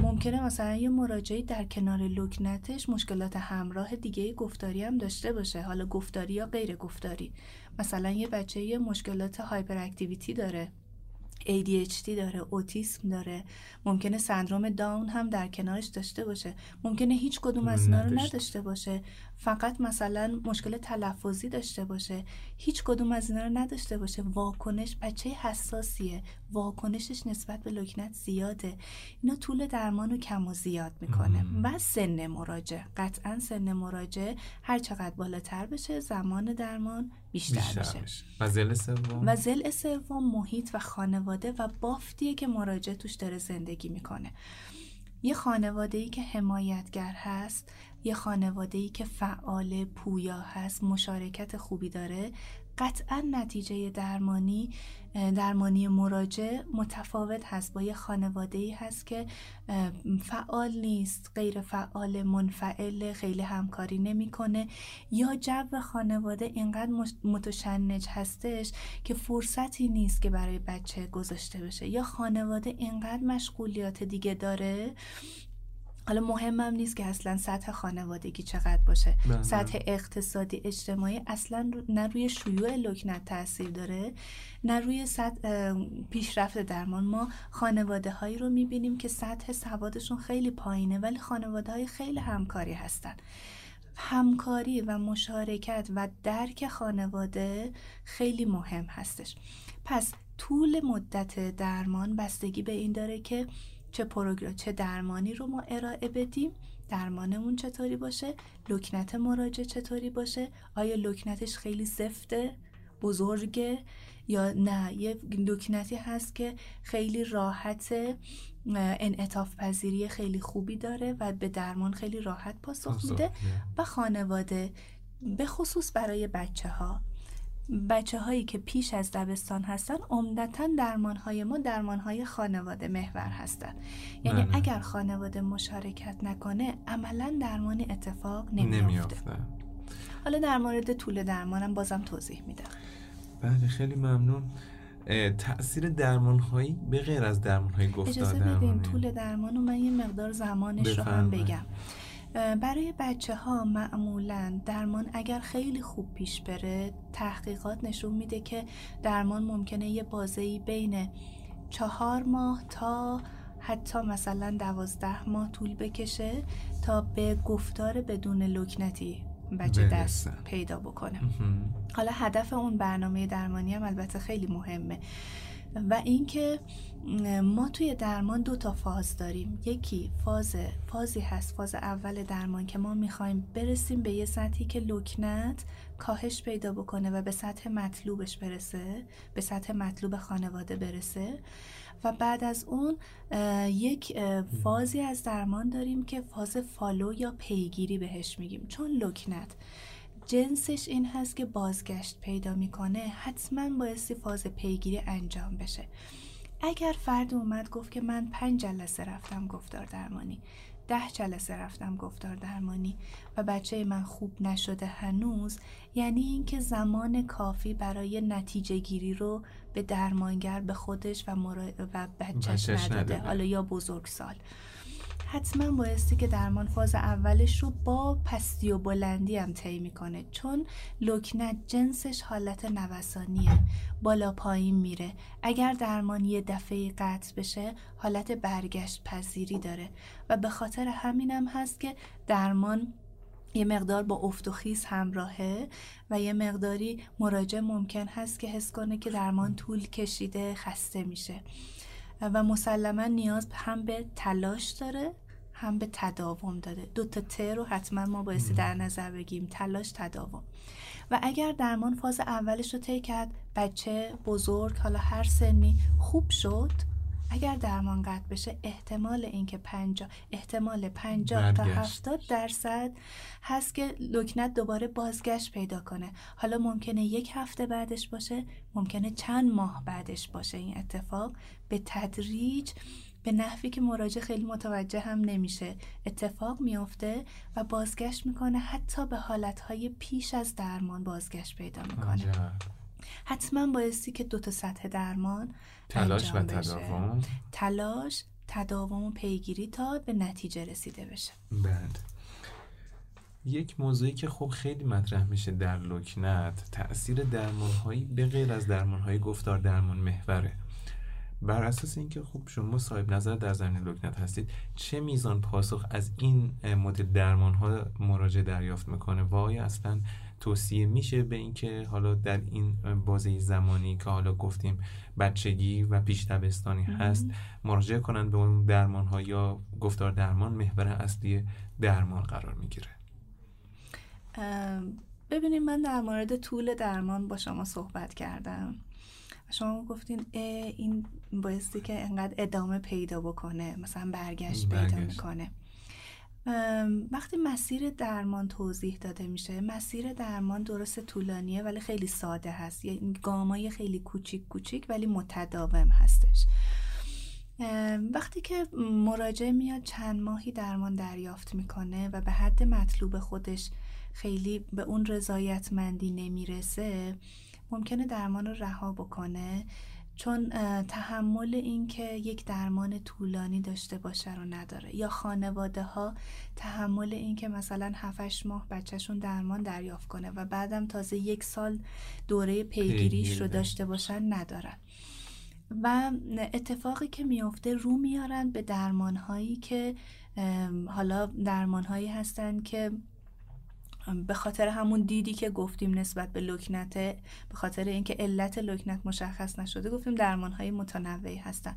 ممکنه مثلا یه مراجعی در کنار لکنتش مشکلات همراه دیگه گفتاری هم داشته باشه. حالا گفتاری یا غیر گفتاری. مثلا یه بچه یه مشکلات هایپر اکتیویتی داره ADHD داره اوتیسم داره. ممکنه سندروم داون هم در کنارش داشته باشه. ممکنه هیچ کدوم از اینا رو نداشته باشه. فقط مثلا مشکل تلفظی داشته باشه. هیچ کدوم از اینا رو نداشته باشه. واکنش بچه حساسیه. واکنشش نسبت به لکنت زیاده. اینا طول درمان رو کم و زیاد می‌کنه. و سن مراجع قطعا سن مراجع هر چقدر بالاتر بشه زمان درمان بیشتر, بیشتر بشه. بشه. و زل سوم؟ و زل سوم محیط و خانواده و بافتیه که مراجع توش داره زندگی می‌کنه. یه خانواده ای که حمایتگر هست یه خانواده ای که فعال پویا هست مشارکت خوبی داره قطعا نتیجه درمانی درمانی مراجع متفاوت هست. با یه خانواده ای هست که فعال نیست غیر فعال منفعل خیلی همکاری نمی‌کنه. یا جو خانواده اینقدر متشنج هستش که فرصتی نیست که برای بچه گذاشته بشه. یا خانواده اینقدر مشغولیات دیگه داره حالا مهمم نیست که اصلا سطح خانوادگی چقدر باشه. بله. سطح اقتصادی اجتماعی اصلا نه روی شیوع لکنت تاثیر داره نه روی سطح پیشرفت درمان. ما خانواده هایی رو می‌بینیم که سطح سوادشون خیلی پایینه ولی خانواده های خیلی همکاری هستن. همکاری و مشارکت و درک خانواده خیلی مهم هستش. پس طول مدت درمان بستگی به این داره که چه پروگرام چه درمانی رو ما ارائه بدیم درمانمون چطوری باشه لکنت مراجع چطوری باشه آیا لکنتش خیلی سفته بزرگه یا نه؟ یه لکنتی هست که خیلی راحت انعطاف پذیری خیلی خوبی داره و به درمان خیلی راحت پاسخ میده و خانواده به خصوص برای بچه ها بچه هایی که پیش از دبستان هستن عمدتا درمان های ما درمان های خانواده محور هستن. یعنی بله. اگر خانواده مشارکت نکنه عملا درمان اتفاق نمیافته. حالا در مورد طول درمانم بازم توضیح میدم. بله خیلی ممنون. تاثیر درمان هایی به غیر از درمان های گفتار اجازه بدین طول درمان و من یه مقدار زمانش رو هم بگم. برای بچه ها معمولا درمان اگر خیلی خوب پیش بره تحقیقات نشون میده که درمان ممکنه یه بازهی بین چهار ماه تا حتی مثلا دوازده ماه طول بکشه تا به گفتار بدون لکنتی بچه دست پیدا بکنه. حالا هدف اون برنامه درمانی هم البته خیلی مهمه. و اینکه ما توی درمان دو تا فاز داریم. یکی فاز فازی هست فاز اول درمان که ما می‌خوایم برسیم به یه سطحی که لکنت کاهش پیدا بکنه و به سطح مطلوبش برسه به سطح مطلوب خانواده برسه. و بعد از اون یک فازی از درمان داریم که فاز فالو یا پیگیری بهش میگیم. چون لکنت جنسش این هست که بازگشت پیدا می‌کنه حتما بایستی فاز پیگیری انجام بشه. اگر فرد اومد گفت که من پنج جلسه رفتم گفتار درمانی ده جلسه رفتم گفتار درمانی و بچه من خوب نشده هنوز یعنی اینکه زمان کافی برای نتیجه گیری رو به درمانگر به خودش و, مرا... و بچهش نداده. حالا یا بزرگسال. حتما بایستی که درمان فاز اولش رو با پستی و بلندی هم طی می‌کنه چون لکنت جنسش حالت نوسانیه بالا پایین میره. اگر درمان یه دفعه قطع بشه حالت برگشت پذیری داره. و به خاطر همینم هست که درمان یه مقدار با افت و خیز همراهه و یه مقداری مراجع ممکن هست که حس کنه که درمان طول کشیده خسته میشه. و مسلما نیاز هم به تلاش داره هم به تداوم داده دو تا ت رو حتما ما بایستی در نظر بگیم تلاش تداوم. و اگر درمان فاز اولش رو طی کرد بچه بزرگ حالا هر سنی خوب شد اگر درمان قطع بشه احتمال اینکه 50 احتمال 50 تا 70 درصد هست که لکنت دوباره بازگشت پیدا کنه. حالا ممکنه یک هفته بعدش باشه ممکنه چند ماه بعدش باشه این اتفاق. به تدریج به نحوی که مراجع خیلی متوجه هم نمیشه اتفاق میافته و بازگشت می‌کنه حتی به حالتهای پیش از درمان بازگشت پیدا می‌کنه. حتما بایستی که دو تا سطح درمان تلاش و تداوم. تلاش تداوم و پیگیری تا به نتیجه رسیده بشه. بله. یک موضوعی که خب خیلی مطرح میشه در لکنت تاثیر درمان هایی به غیر از درمان های گفتار درمان محوره. بر اساس اینکه خب شما صاحب نظر در زمین لکنت هستید چه میزان پاسخ از این مدل درمان ها مراجع دریافت می‌کنه؟ و آیا اصلا توصیه میشه به اینکه حالا در این بازه زمانی که حالا گفتیم بچگی و پیش دبستانی هست مراجعه کنند به اون درمان ها یا گفتار درمان محور اصلی درمان قرار می‌گیره. ببینید من در مورد طول درمان با شما صحبت کردم. شما گفتین این بایستی که انقدر ادامه پیدا بکنه مثلا برگشت, پیدا می‌کنه. وقتی مسیر درمان توضیح داده میشه مسیر درمان درست طولانیه ولی خیلی ساده هست. یعنی گامای خیلی کوچیک کوچیک ولی متداوم هستش. وقتی که مراجع میاد چند ماهی درمان دریافت می‌کنه و به حد مطلوب خودش خیلی به اون رضایتمندی نمی‌رسه ممکنه درمان رو رها بکنه. چون تحمل اینکه یک درمان طولانی داشته باشه رو نداره. یا خانواده ها تحمل اینکه مثلا 7 ماه بچهشون درمان دریافت کنه و بعدم تازه یک سال دوره پیگیریش رو داشته باشن ندارن. و اتفاقی که میافته رو میارن به درمان هایی که حالا درمان هایی هستن که به خاطر همون دیدی که گفتیم نسبت به لکنت به خاطر اینکه علت لکنت مشخص نشده گفتیم درمان های متنوعی هستن.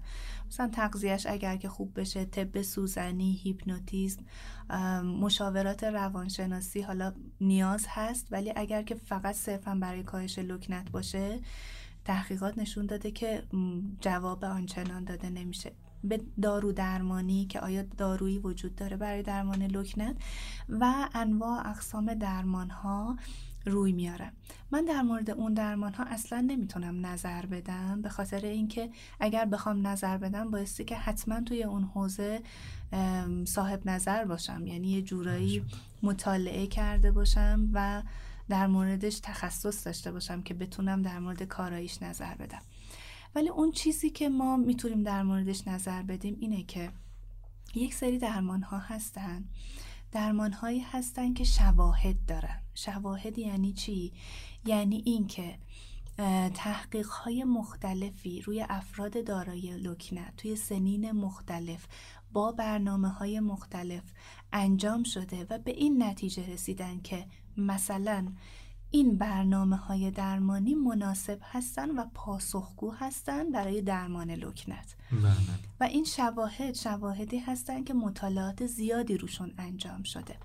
مثلا تغذیهش اگر که خوب بشه طب سوزنی هیپنوتیزم مشاورات روانشناسی حالا نیاز هست ولی اگر که فقط صرفا برای کاهش لکنت باشه تحقیقات نشون داده که جواب آنچنان داده نمیشه. به دارو درمانی که آیا دارویی وجود داره برای درمان لکنت و انواع اقسام درمان ها روی میاره. من در مورد اون درمان ها اصلا نمی‌تونم نظر بدم به خاطر اینکه اگر بخوام نظر بدم بایستی که حتما توی اون حوزه صاحب نظر باشم. یعنی یه جورایی مطالعه کرده باشم و در موردش تخصص داشته باشم که بتونم در مورد کاراییش نظر بدم. ولی اون چیزی که ما می‌تونیم در موردش نظر بدیم اینه که یک سری درمان ها هستن درمان هایی هستن که شواهد دارن شواهد یعنی چی؟ یعنی اینکه تحقیق های مختلفی روی افراد دارای لکنت توی سنین مختلف با برنامه های مختلف انجام شده و به این نتیجه رسیدن که مثلا این برنامه های درمانی مناسب هستن و پاسخگو هستن برای درمان لکنت. بله. و این شواهد شواهدی هستن که مطالعات زیادی روشون انجام شده.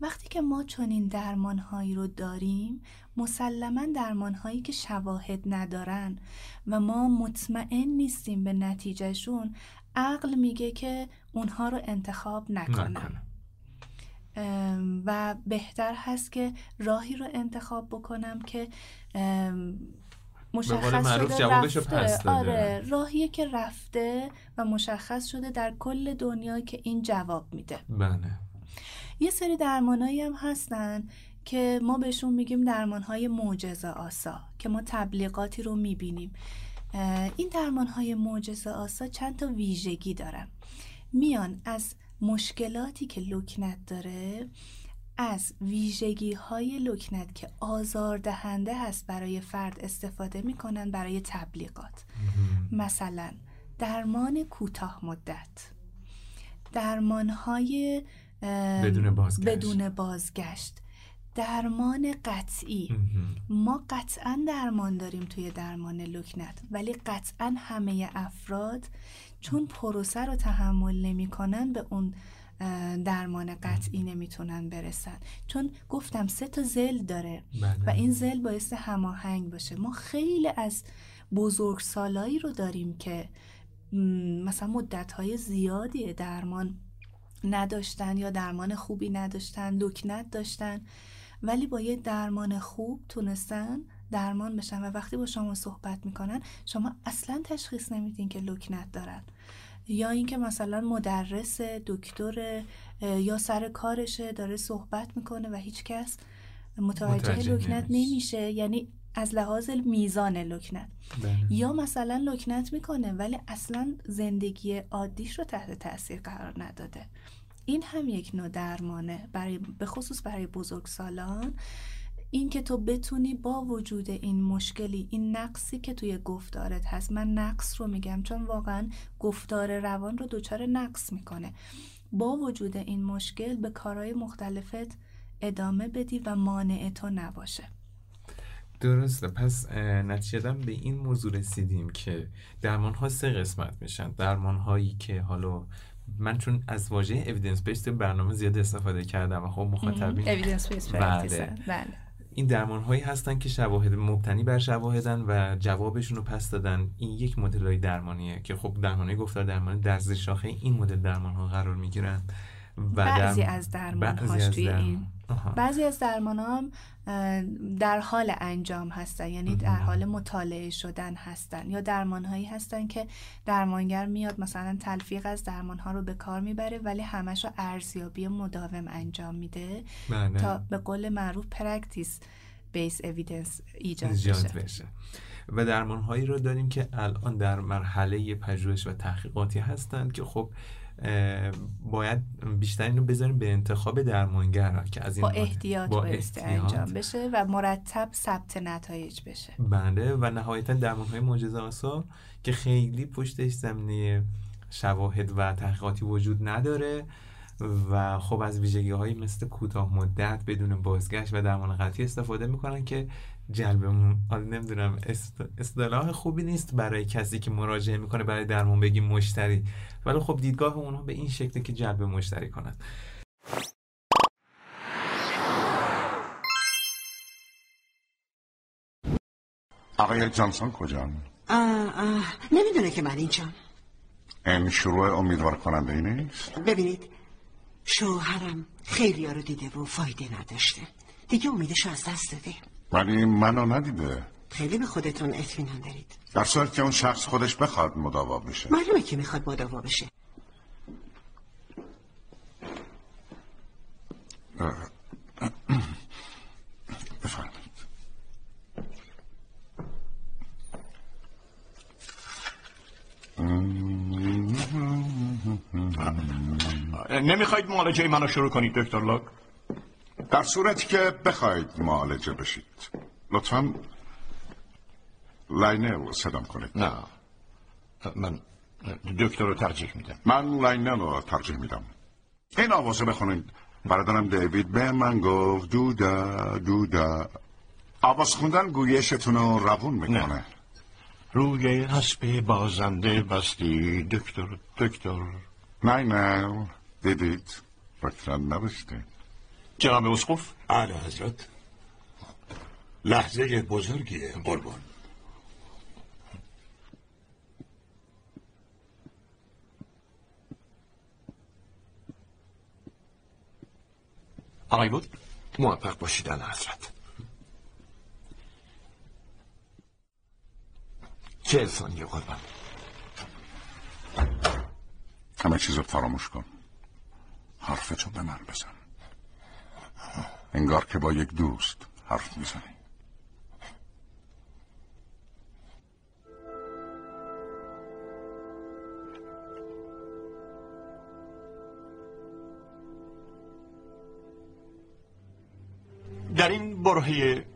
وقتی که ما چنین درمان هایی رو داریم مسلما درمان هایی که شواهد ندارن و ما مطمئن نیستیم به نتیجهشون عقل میگه که اونها رو انتخاب نکنم و بهتر هست که راهی رو انتخاب بکنم که مشخص شده رفته. آره راهیه که رفته و مشخص شده در کل دنیا که این جواب میده. بله. یه سری درمانایی هم هستن که ما بهشون میگیم درمانهای معجزه آسا که ما تبلیغاتی رو می‌بینیم. این درمانهای معجزه آسا چند تا ویژگی دارن. میان از مشکلاتی که لکنت داره از ویژگی های لکنت که آزاردهنده هست برای فرد استفاده می‌کنن برای تبلیغات. مثلا درمان کوتاه مدت. درمان های بدون بازگشت. بدون بازگشت. درمان قطعی. ما قطعا درمان داریم توی درمان لکنت ولی قطعا همه افراد چون پروسه رو تحمل نمی‌کنن به اون درمان قطعی نمی‌تونن برسن. چون گفتم سه تا زل داره بله. و این زل باعث هماهنگ باشه. ما خیلی از بزرگ سالایی رو داریم که مثلا مدت های زیادی درمان نداشتن یا درمان خوبی نداشتن لکنت داشتن ولی با یه درمان خوب تونستن درمان بشن و وقتی با شما صحبت می‌کنن شما اصلا تشخیص نمیدین که لکنت دارن یا اینکه مثلا مدرس دکتر یا سر کارشه داره صحبت می‌کنه و هیچکس متوجه, متوجه لکنت نمیشه. یعنی از لحاظ میزان لکنت بله. یا مثلا لکنت می‌کنه ولی اصلا زندگی عادیش رو تحت تاثیر قرار نداده. این هم یک نوع درمانه برای به خصوص برای بزرگسالان. اینکه تو بتونی با وجود این مشکلی این نقصی که توی گفتارت هست من نقص رو میگم چون واقعا گفتار روان رو دچار نقص می‌کنه. با وجود این مشکل به کارهای مختلفت ادامه بدی و مانع تو نباشه. درسته. پس نتیجه به این موضوع رسیدیم که درمان ها سه قسمت میشن. درمان هایی که حالا من چون از واژه اویدنس بیس برنامه زیاد استفاده کردم و خب مخاطبین بله. بله. این درمان هایی هستن که شواهد مبتنی بر شواهدن و جوابشون رو پس دادن. این یک مدل های درمانیه که خب درمانی گفتار درمانی در زیر شاخه این مدل درمان ها قرار می‌گیرن. و بعضی از درمان هاش توی این بعضی از درمان هم در حال انجام هستن یعنی در حال مطالعه شدن هستن یا درمان هایی هستن که درمانگر میاد مثلا تلفیق از درمان ها رو به کار می‌بره ولی همش رو ارزیابی مداوم انجام میده بله. تا به قول معروف practice based evidence ایجاد, بشه. و درمان هایی رو داریم که الان در مرحله پژوهش و تحقیقاتی هستند که خب باید بیشتر اینو بذاریم به انتخاب درمانگر که از این با احتیاط با انجام بشه و مرتب ثبت نتایج بشه. بله و نهایتا درمان های معجزه آسا که خیلی پشتش زمینه شواهد و تحقیقاتی وجود نداره و خب از ویژگی هایی مثل کوتاه مدت بدون بازگشت و درمان قطعی استفاده می‌کنن که جلب حالا نمی‌دونم اصطلاح خوبی نیست برای کسی که مراجعه می‌کنه برای درمان بگیم مشتری. ولی خب دیدگاه اونها به این شکله که جلب مشتری کنند آقای جانسون کجا؟ نمی‌دونه که من اینجام. این شروع امیدوار کننده ای نیست؟ ببینید شوهرم خیلی رو دیده و فایده نداشته. دیگه امیدش از دست داده. ولی منو ندیده. خیلی به خودتون اطمینان دارید. در صورت که اون شخص خودش بخواد مداوا بشه. معلومه که می‌خواد مداوا بشه. نمی‌خواید نمی‌خواید معالجه منو شروع کنید دکتر لاک؟ در صورتی که بخواید معالجه بشید. لطفا لاینل صدام کنید. نه. من دکتر رو ترجیح میدم. من لاینل رو ترجیح میدم. این آوازه بخونید. برادرم دیوید به من گفت دودا دودا آواز خوندن گویشتون رو روون می‌کنه. نه. روی حسب بازنده بستی دکتر دکتر. نه نه. دیدید فکرا نبشتید جناب اسقف؟ اعلی حضرت. لحظه بزرگیه قربان. آقای بود؟ موفق باشید اعلی حضرت. چه ثانیه قربان؟ همه چیز رو فراموش کن. حرفتو به من بزن. انگار که با یک دوست حرف می‌زنی در این برهه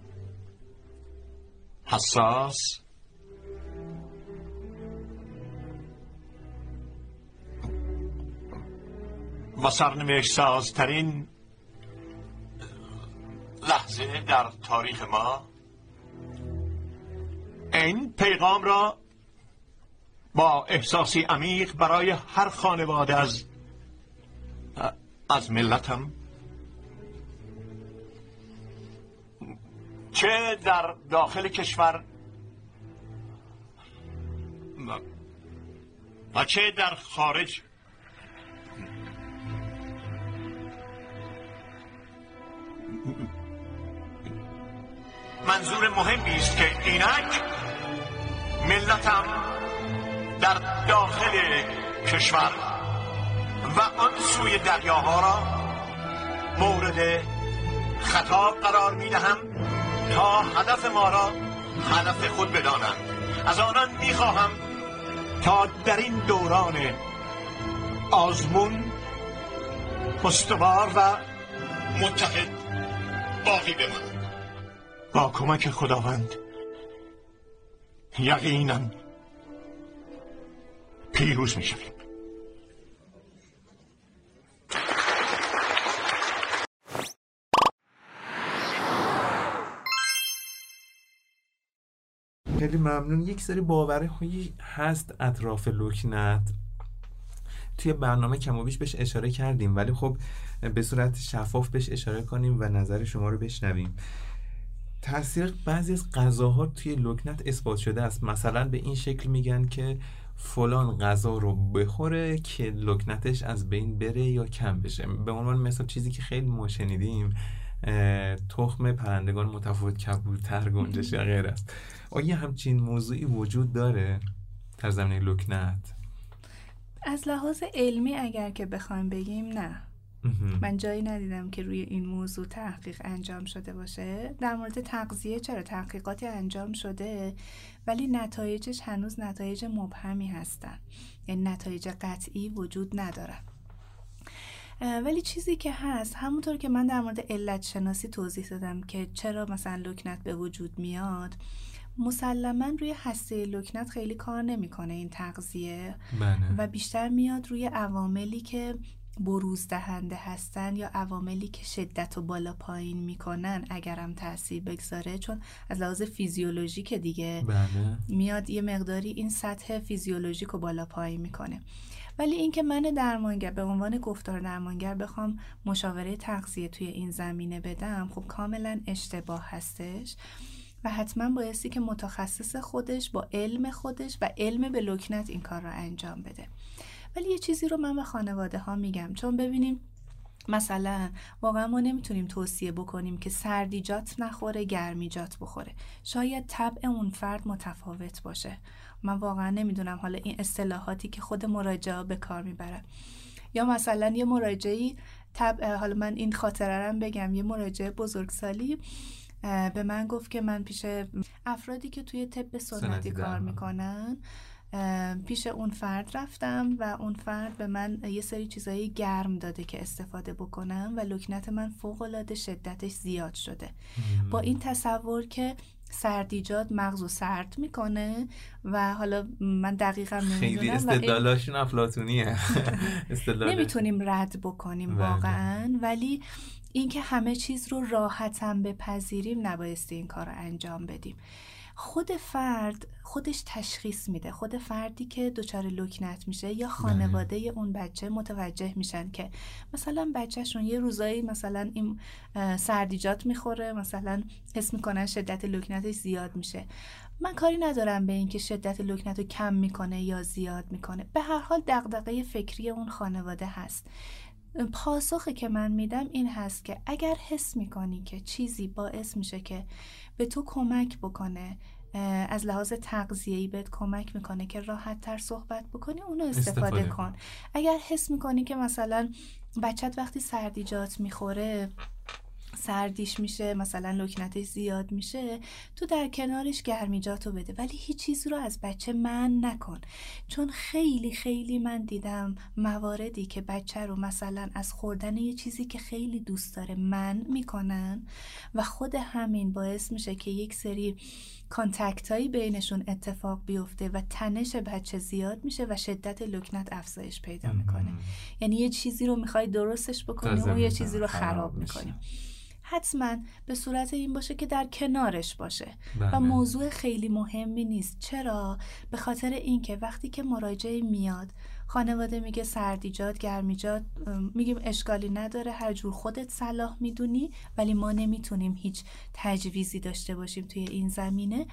حساس و سرنوشت سازترین لحظه در تاریخ ما. این پیغام را با احساسی عمیق برای هر خانواده از از ملتم. چه در داخل کشور و چه در خارج منظور مهمی است که اینک ملتم در داخل کشور و آن سوی دریاها را مورد خطاب قرار می دهم تا هدف ما را هدف خود بدانند. از آنان می خواهم تا در این دوران آزمون استوار و متحد باقی بمانند با کمک خداوند. یقینا پیروز می شویم خیلی ممنون. یک سری باوره هایی هست اطراف لکنت. توی برنامه کم و بیش بهش اشاره کردیم ولی خب به صورت شفاف بهش اشاره کنیم و نظر شما رو بشنویم. تاثیر بعضی از غذاها توی لکنت اثبات شده است. مثلا به این شکل میگن که فلان غذا رو بخوره که لکنتش از بین بره یا کم بشه. به عنوان مثال چیزی که خیلی ما شنیدیم تخم پرندگان متفاوت کبوتر گنجش یا غیر است. آیا همچین موضوعی وجود داره در زمینه لکنت؟ از لحاظ علمی اگر که بخوایم بگیم نه. من جایی ندیدم که روی این موضوع تحقیق انجام شده باشه. در مورد تغذیه چرا تحقیقاتی انجام شده؟ ولی نتایجش هنوز نتایج مبهمی هستن. یعنی نتایج قطعی وجود ندارن ولی چیزی که هست همونطور که من در مورد علت شناسی توضیح دادم که چرا مثلا لکنت به وجود میاد مسلما روی هسته لکنت خیلی کار نمی‌کنه این تغذیه. بله. و بیشتر میاد روی عواملی که بروز دهنده هستن یا عواملی که شدت و بالا پایین می‌کنن اگرم تاثیر بگذاره چون از لحاظ فیزیولوژیک دیگه بله. میاد یه مقداری این سطح فیزیولوژیک رو بالا پایین می‌کنه ولی اینکه من درمانگر به عنوان گفتار درمانگر بخوام مشاوره تغذیه توی این زمینه بدم خب کاملا اشتباه هستش و حتما بایستی که متخصص خودش با علم خودش و علم به لکنت این کار را انجام بده ولی یه چیزی رو من به خانواده ها میگم. چون ببینیم مثلا واقعا ما نمی‌تونیم توصیه بکنیم که سردیجات نخوره گرمیجات بخوره. شاید طبع اون فرد متفاوت باشه. من واقعا نمی‌دونم حالا این اصطلاحاتی که خود مراجعه به کار می‌برن یا مثلا یه مراجعی طبع حالا من این خاطره رو بگم. یه مراجعه بزرگسالی به من گفت که من پیش افرادی که توی طب سنتی کار می‌کنن پیش اون فرد رفتم و اون فرد به من یه سری چیزایی گرم داده که استفاده بکنم و لکنت من فوق العاده شدتش زیاد شده. با این تصور که سردیجاد مغزو سرد می‌کنه و حالا من دقیقا خیلی نمی‌دونم و این- استدلالاشون افلاتونیه نمی‌تونیم رد بکنیم بله. واقعا ولی اینکه همه چیز رو راحتم بپذیریم نبایستی این کار رو انجام بدیم. خود فرد خودش تشخیص میده. خود فردی که دچار لکنت میشه یا خانواده اون بچه متوجه میشن که مثلا بچهشون یه روزایی مثلا این سردیجات می‌خوره مثلا حس می‌کنن شدت لکنتش زیاد میشه. من کاری ندارم به اینکه شدت لکنت رو کم می‌کنه یا زیاد می‌کنه. به هر حال دغدغه فکری اون خانواده هست. پاسخی که من میدم این هست که اگر حس می‌کنی که چیزی باعث میشه که به تو کمک بکنه از لحاظ تغذیه‌ای بهت کمک می‌کنه که راحت تر صحبت بکنی اونو استفاده, استفاده کن. اگر حس می‌کنی که مثلا بچت وقتی سردیجات می‌خوره سردیش میشه مثلا لکنتش زیاد میشه تو در کنارش گرمیجاتو بده. ولی هیچ چیز رو از بچه من نکن. چون خیلی خیلی من دیدم مواردی که بچه رو مثلا از خوردن یه چیزی که خیلی دوست داره من می‌کنن و خود همین باعث میشه که یک سری کانتکت هایی بینشون اتفاق بیفته و تنش بچه زیاد میشه و شدت لکنت افزایش پیدا می‌کنه. یعنی یه چیزی رو می‌خوای درستش بکنی اون یه چیزی رو خراب. می‌کنی. حتما به صورت این باشه که در کنارش باشه. بله. و موضوع خیلی مهمی نیست. چرا؟ به خاطر اینکه وقتی که مراجعه میاد خانواده میگه سردیجات گرمیجات میگیم اشکالی نداره هر جور خودت صلاح می‌دونی ولی ما نمی‌تونیم هیچ تجویزی داشته باشیم توی این زمینه.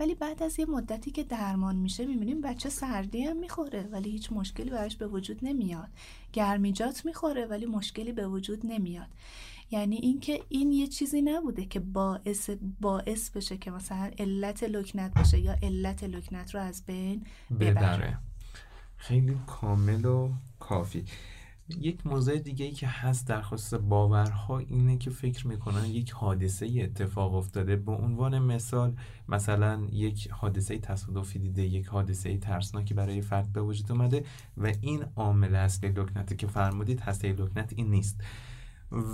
ولی بعد از یه مدتی که درمان میشه می‌بینیم بچه سردی هم می‌خوره ولی هیچ مشکلی براش به وجود نمیاد. گرمیجات می‌خوره ولی مشکلی به وجود نمیاد. یعنی اینکه این یه چیزی نبوده که باعث باعث بشه که مثلا علت لکنت باشه یا علت لکنت رو از بین ببره. خیلی کامل و کافی. یک موضوع دیگه ای که هست در خصوص باورها اینه که فکر می‌کنن یک حادثه اتفاق افتاده. به عنوان مثال مثلا یک حادثه تصادفی دیده یک حادثه ترسناکی برای فرد به وجود اومده و این عامل اصلی لکنتی که فرمودید هسته لکنت این نیست.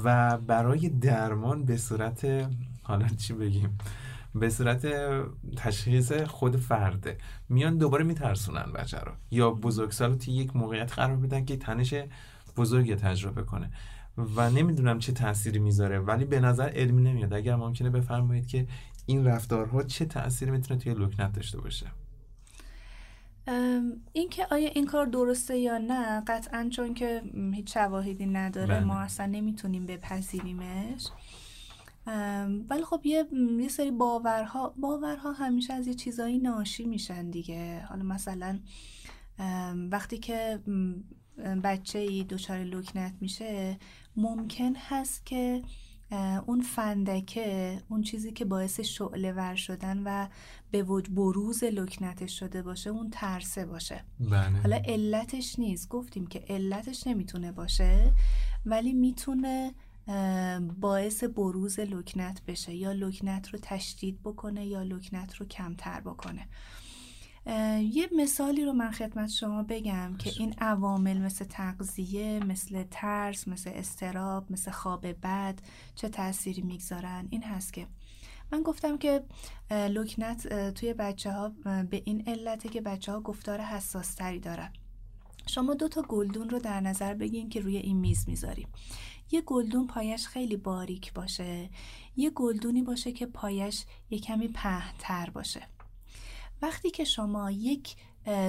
و برای درمان به صورت حالا چی بگیم؟ به صورت تشخیص خود فرده. میان دوباره میترسونن بچه رو. یا بزرگسال رو توی یک موقعیت قرار بدن که تنش بزرگی تجربه کنه. و نمی‌دونم چه تأثیری می‌ذاره ولی به نظر علمی نمیاد. اگر ممکنه بفرمایید که این رفتارها چه تأثیری می‌تونه توی لکنت داشته باشه. اینکه آیا این کار درسته یا نه قطعا چون که هیچ شواهدی نداره بله. ما اصلا نمی‌تونیم بپذیریمش. ولی خب یه یه سری باورها باورها همیشه از یه چیزایی ناشی میشن دیگه. حالا مثلا وقتی که بچه ای دچار لکنت میشه ممکن هست که اون فندکه اون چیزی که باعث شعله ور شدن و به بروز لکنتش شده باشه اون ترسه باشه. بله. حالا علتش نیست. گفتیم که علتش نمی‌تونه باشه ولی می‌تونه باعث بروز لکنت بشه. یا لکنت رو تشدید بکنه یا لکنت رو کمتر بکنه. یه مثالی رو من خدمت شما بگم که این عوامل مثل تغذیه مثل ترس مثل استراب مثل خواب بد چه تأثیری می‌گذارن؟ این هست که من گفتم که لکنت توی بچه ها به این علته که بچه ها گفتار حساس تری دارن. شما دو تا گلدون رو در نظر بگین که روی این میز می‌ذاریم. یه گلدون پایش خیلی باریک باشه. یه گلدونی باشه که پایش یه کمی پهن‌تر باشه. وقتی که شما یک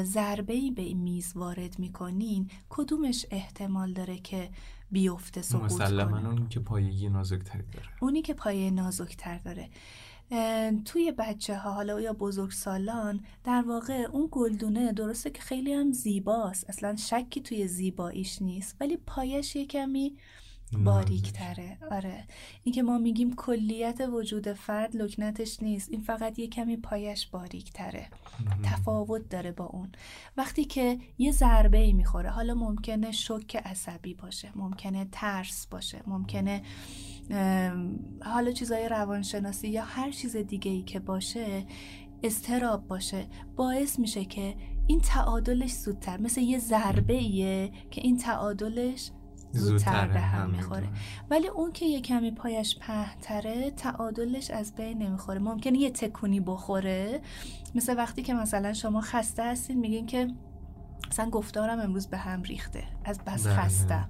ضربه ای به این میز وارد می‌کنین کدومش احتمال داره که بیفته سقوط مسلما کنه؟ اون که پایگی نازکتری داره. اونی که پایه نازکتر داره. توی بچه ها حالا یا بزرگسالان در واقع اون گلدونه درسته که خیلی هم زیباست. اصلا شکی توی زیباییش نیست ولی پایش یه کمی باریک تره. آره. این که ما میگیم کلیت وجود فرد لکنتش نیست. این فقط یه کمی پایش باریک تره. تفاوت داره با اون. وقتی که یه ضربه ای می‌خوره حالا ممکنه شوک عصبی باشه ممکنه ترس باشه ممکنه حالا چیزای روانشناسی یا هر چیز دیگه ای که باشه استراب باشه. باعث میشه که این تعادلش زودتر مثل یه ضربه ایه که این تعادلش زودتر به هم می‌خوره. ولی اون که یه کمی پایش پهتره تعادلش از بین نمی‌خوره. ممکنه یه تکونی بخوره. مثل وقتی که مثلا شما خسته هستین میگین که مثلا گفتارم امروز به هم ریخته. از بس بله. خستم.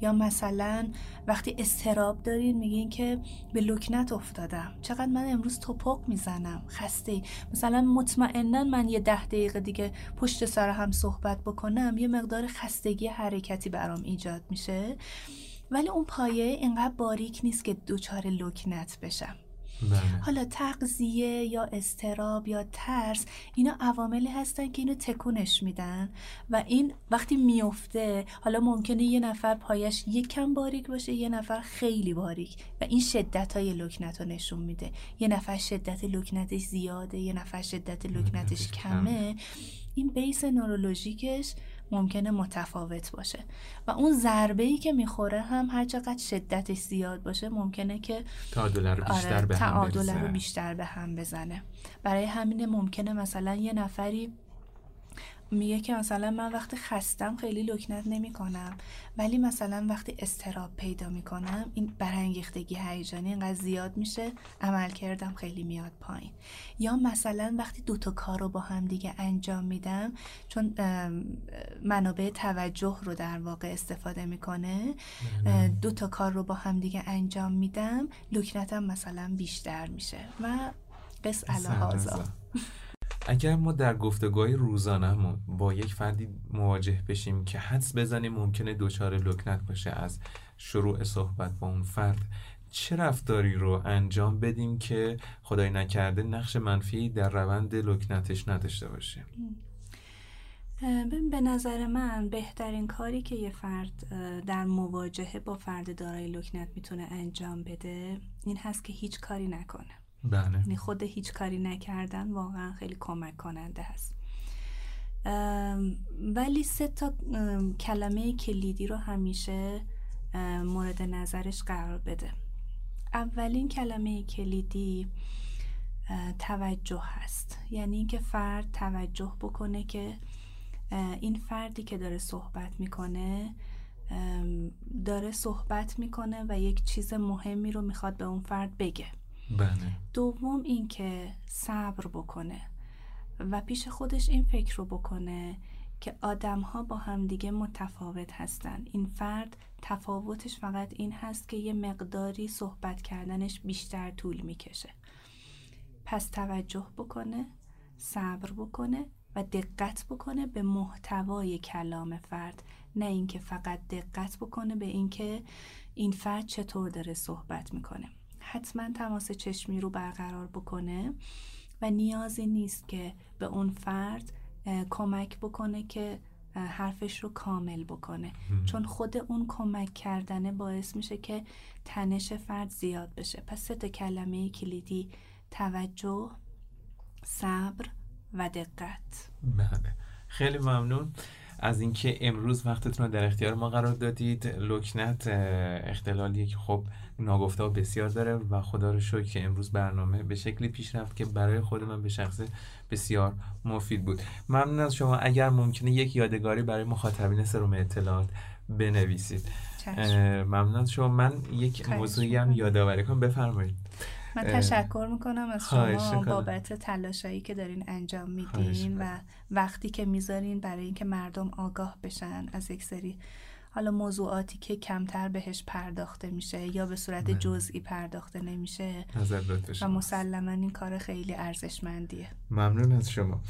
یا مثلا وقتی استراب دارین میگین که به لکنت افتادم. چقدر من امروز توپق می‌زنم خسته ای. مثلا مطمئنا من یه ده دقیقه دیگه پشت سر هم صحبت بکنم یه مقدار خستگی حرکتی برام ایجاد میشه. ولی اون پایه اینقدر باریک نیست که دوچار لکنت بشم. بله. حالا تغذیه یا استراب یا ترس اینا عواملی هستن که اینو تکونش میدن و این وقتی میفته حالا ممکنه یه نفر پایش یک کم باریک باشه یه نفر خیلی باریک و این شدت های لکنت رو نشون میده. یه نفر شدت لکنتش زیاده یه نفر شدت لکنتش لکنتش کمه. این بیس نورولوژیکش ممکنه متفاوت باشه و اون ضربه ای که می‌خوره هم هر چقدر شدتش زیاد باشه ممکنه که تعادل رو بیشتر آره به هم. رو بیشتر به هم بزنه برای همینه ممکنه مثلا یه نفری میگه که مثلا من وقتی خستم خیلی لکنت نمی کنم ولی مثلا وقتی استراب پیدا می کنم این برانگیختگی هیجانی اینقدر زیاد میشه عمل کردم خیلی میاد پایین. یا مثلا وقتی دوتا کار رو با هم دیگه انجام میدم چون منابع توجه رو در واقع استفاده می‌کنه دو تا کار رو با هم دیگه انجام میدم لکنتم مثلا بیشتر میشه. و قص الهازا. اگر ما در گفتگوهای روزانهمون با یک فردی مواجه بشیم که حدس بزنیم ممکنه دچار لکنت باشه از شروع صحبت با اون فرد چه رفتاری رو انجام بدیم که خدای نکرده نقش منفی در روند لکنتش نداشته باشه؟ به نظر من بهترین کاری که یه فرد در مواجهه با فرد دارای لکنت می‌تونه انجام بده این هست که هیچ کاری نکنه. بله. یعنی خود هیچ کاری نکردن واقعا خیلی کمک کننده هست ولی سه تا کلمه کلیدی رو همیشه مورد نظرش قرار بده. اولین کلمه کلیدی توجه هست. یعنی اینکه فرد توجه بکنه که این فردی که داره صحبت می‌کنه داره صحبت می‌کنه و یک چیز مهمی رو می‌خواد به اون فرد بگه. بله. دوم اینکه صبر بکنه و پیش خودش این فکر رو بکنه که آدم ها با همدیگه متفاوت هستن. این فرد تفاوتش فقط این هست که یه مقداری صحبت کردنش بیشتر طول می‌کشه. پس توجه بکنه صبر بکنه و دقت بکنه به محتوای کلام فرد. نه اینکه فقط دقت بکنه به اینکه این فرد چطور داره صحبت می‌کنه. حتما تماس چشمی رو برقرار بکنه و نیازی نیست که به اون فرد کمک بکنه که حرفش رو کامل بکنه. چون خود اون کمک کردنه باعث میشه که تنش فرد زیاد بشه. پس سه کلمه کلیدی توجه صبر و دقت. بله. خیلی ممنون از اینکه امروز وقتتون رو در اختیار ما قرار دادید. لکنت اختلالیه که خب ناگفته بسیار داره و خدا رو شکر که امروز برنامه به شکلی پیش رفت که برای خود من به شخص بسیار مفید بود. ممنون از شما. اگر ممکنه یک یادگاری برای مخاطبین سروم اطلاعات بنویسید. ممنون از شما. من یک موضوعی هم. یادآوری کنم. بفرمایید. من تشکر می‌کنم از شما. بابت تلاشایی که دارین انجام میدین و وقتی که می‌ذارین برای اینکه مردم آگاه بشن از یک سری حالا موضوعاتی که کمتر بهش پرداخته میشه یا به صورت. جزئی پرداخته نمیشه و مسلما این کار خیلی ارزشمندیه. ممنون از شما.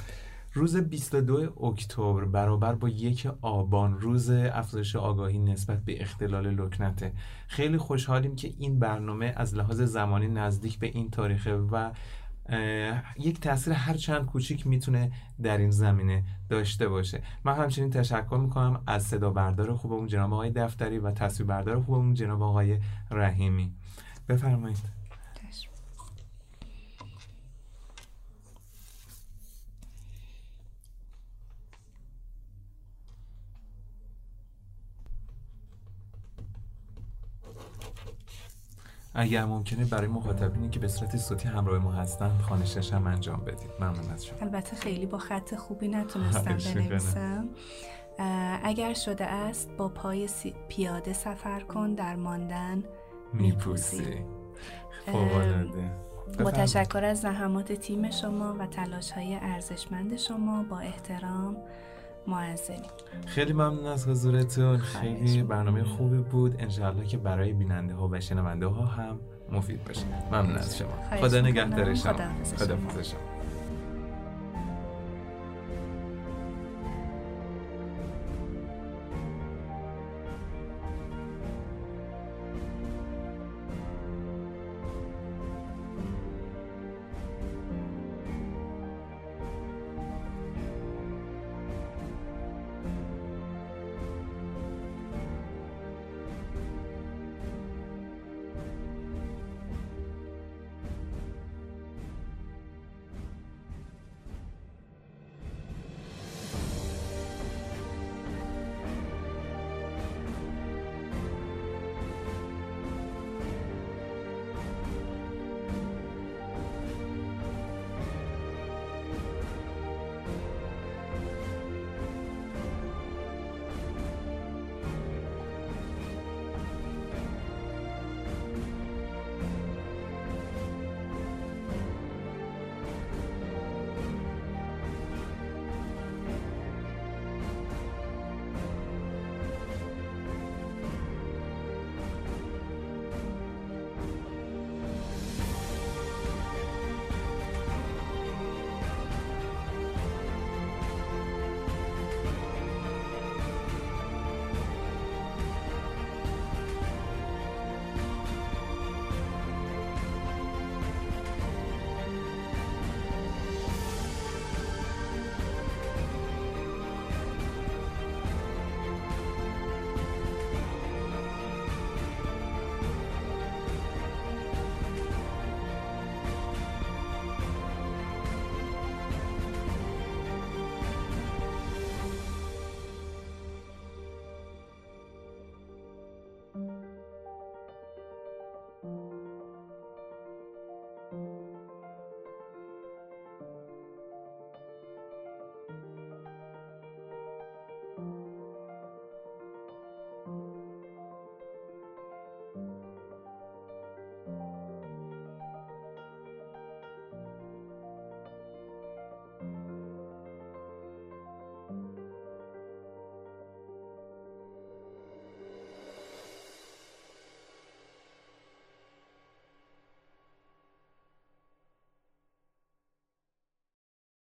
روز 22 اکتبر برابر با یک آبان روز افزایش آگاهی نسبت به اختلال لکنته. خیلی خوشحالیم که این برنامه از لحاظ زمانی نزدیک به این تاریخه و یک تاثیر هر چند کوچیک می‌تونه در این زمینه داشته باشه. من همچنین تشکر می‌کنم از صدا بردار خوبمون جناب آقای دفتری و تصویر بردار خوبمون جناب آقای رحیمی. بفرمایید. اگر ممکنه برای مخاطبینی که به صورت صوتی همراه ما هستند خانشش هم انجام بدید. ممنون از شما. البته خیلی با خط خوبی نتونستم می‌کنم. بنویسم. اگر شده است با پای سی- پیاده سفر کن در ماندن میپوسی. با. تشکر از زحمات تیم شما و تلاش های ارزشمند شما. با احترام معزنی خیلی ممنون از حضورتون. خیلی. برنامه خوبی بود. انشاءالله که برای بیننده ها و شنونده ها هم مفید باشه. ممنون از شما. خدا. نگهدار شما شما. خداحافظ شما.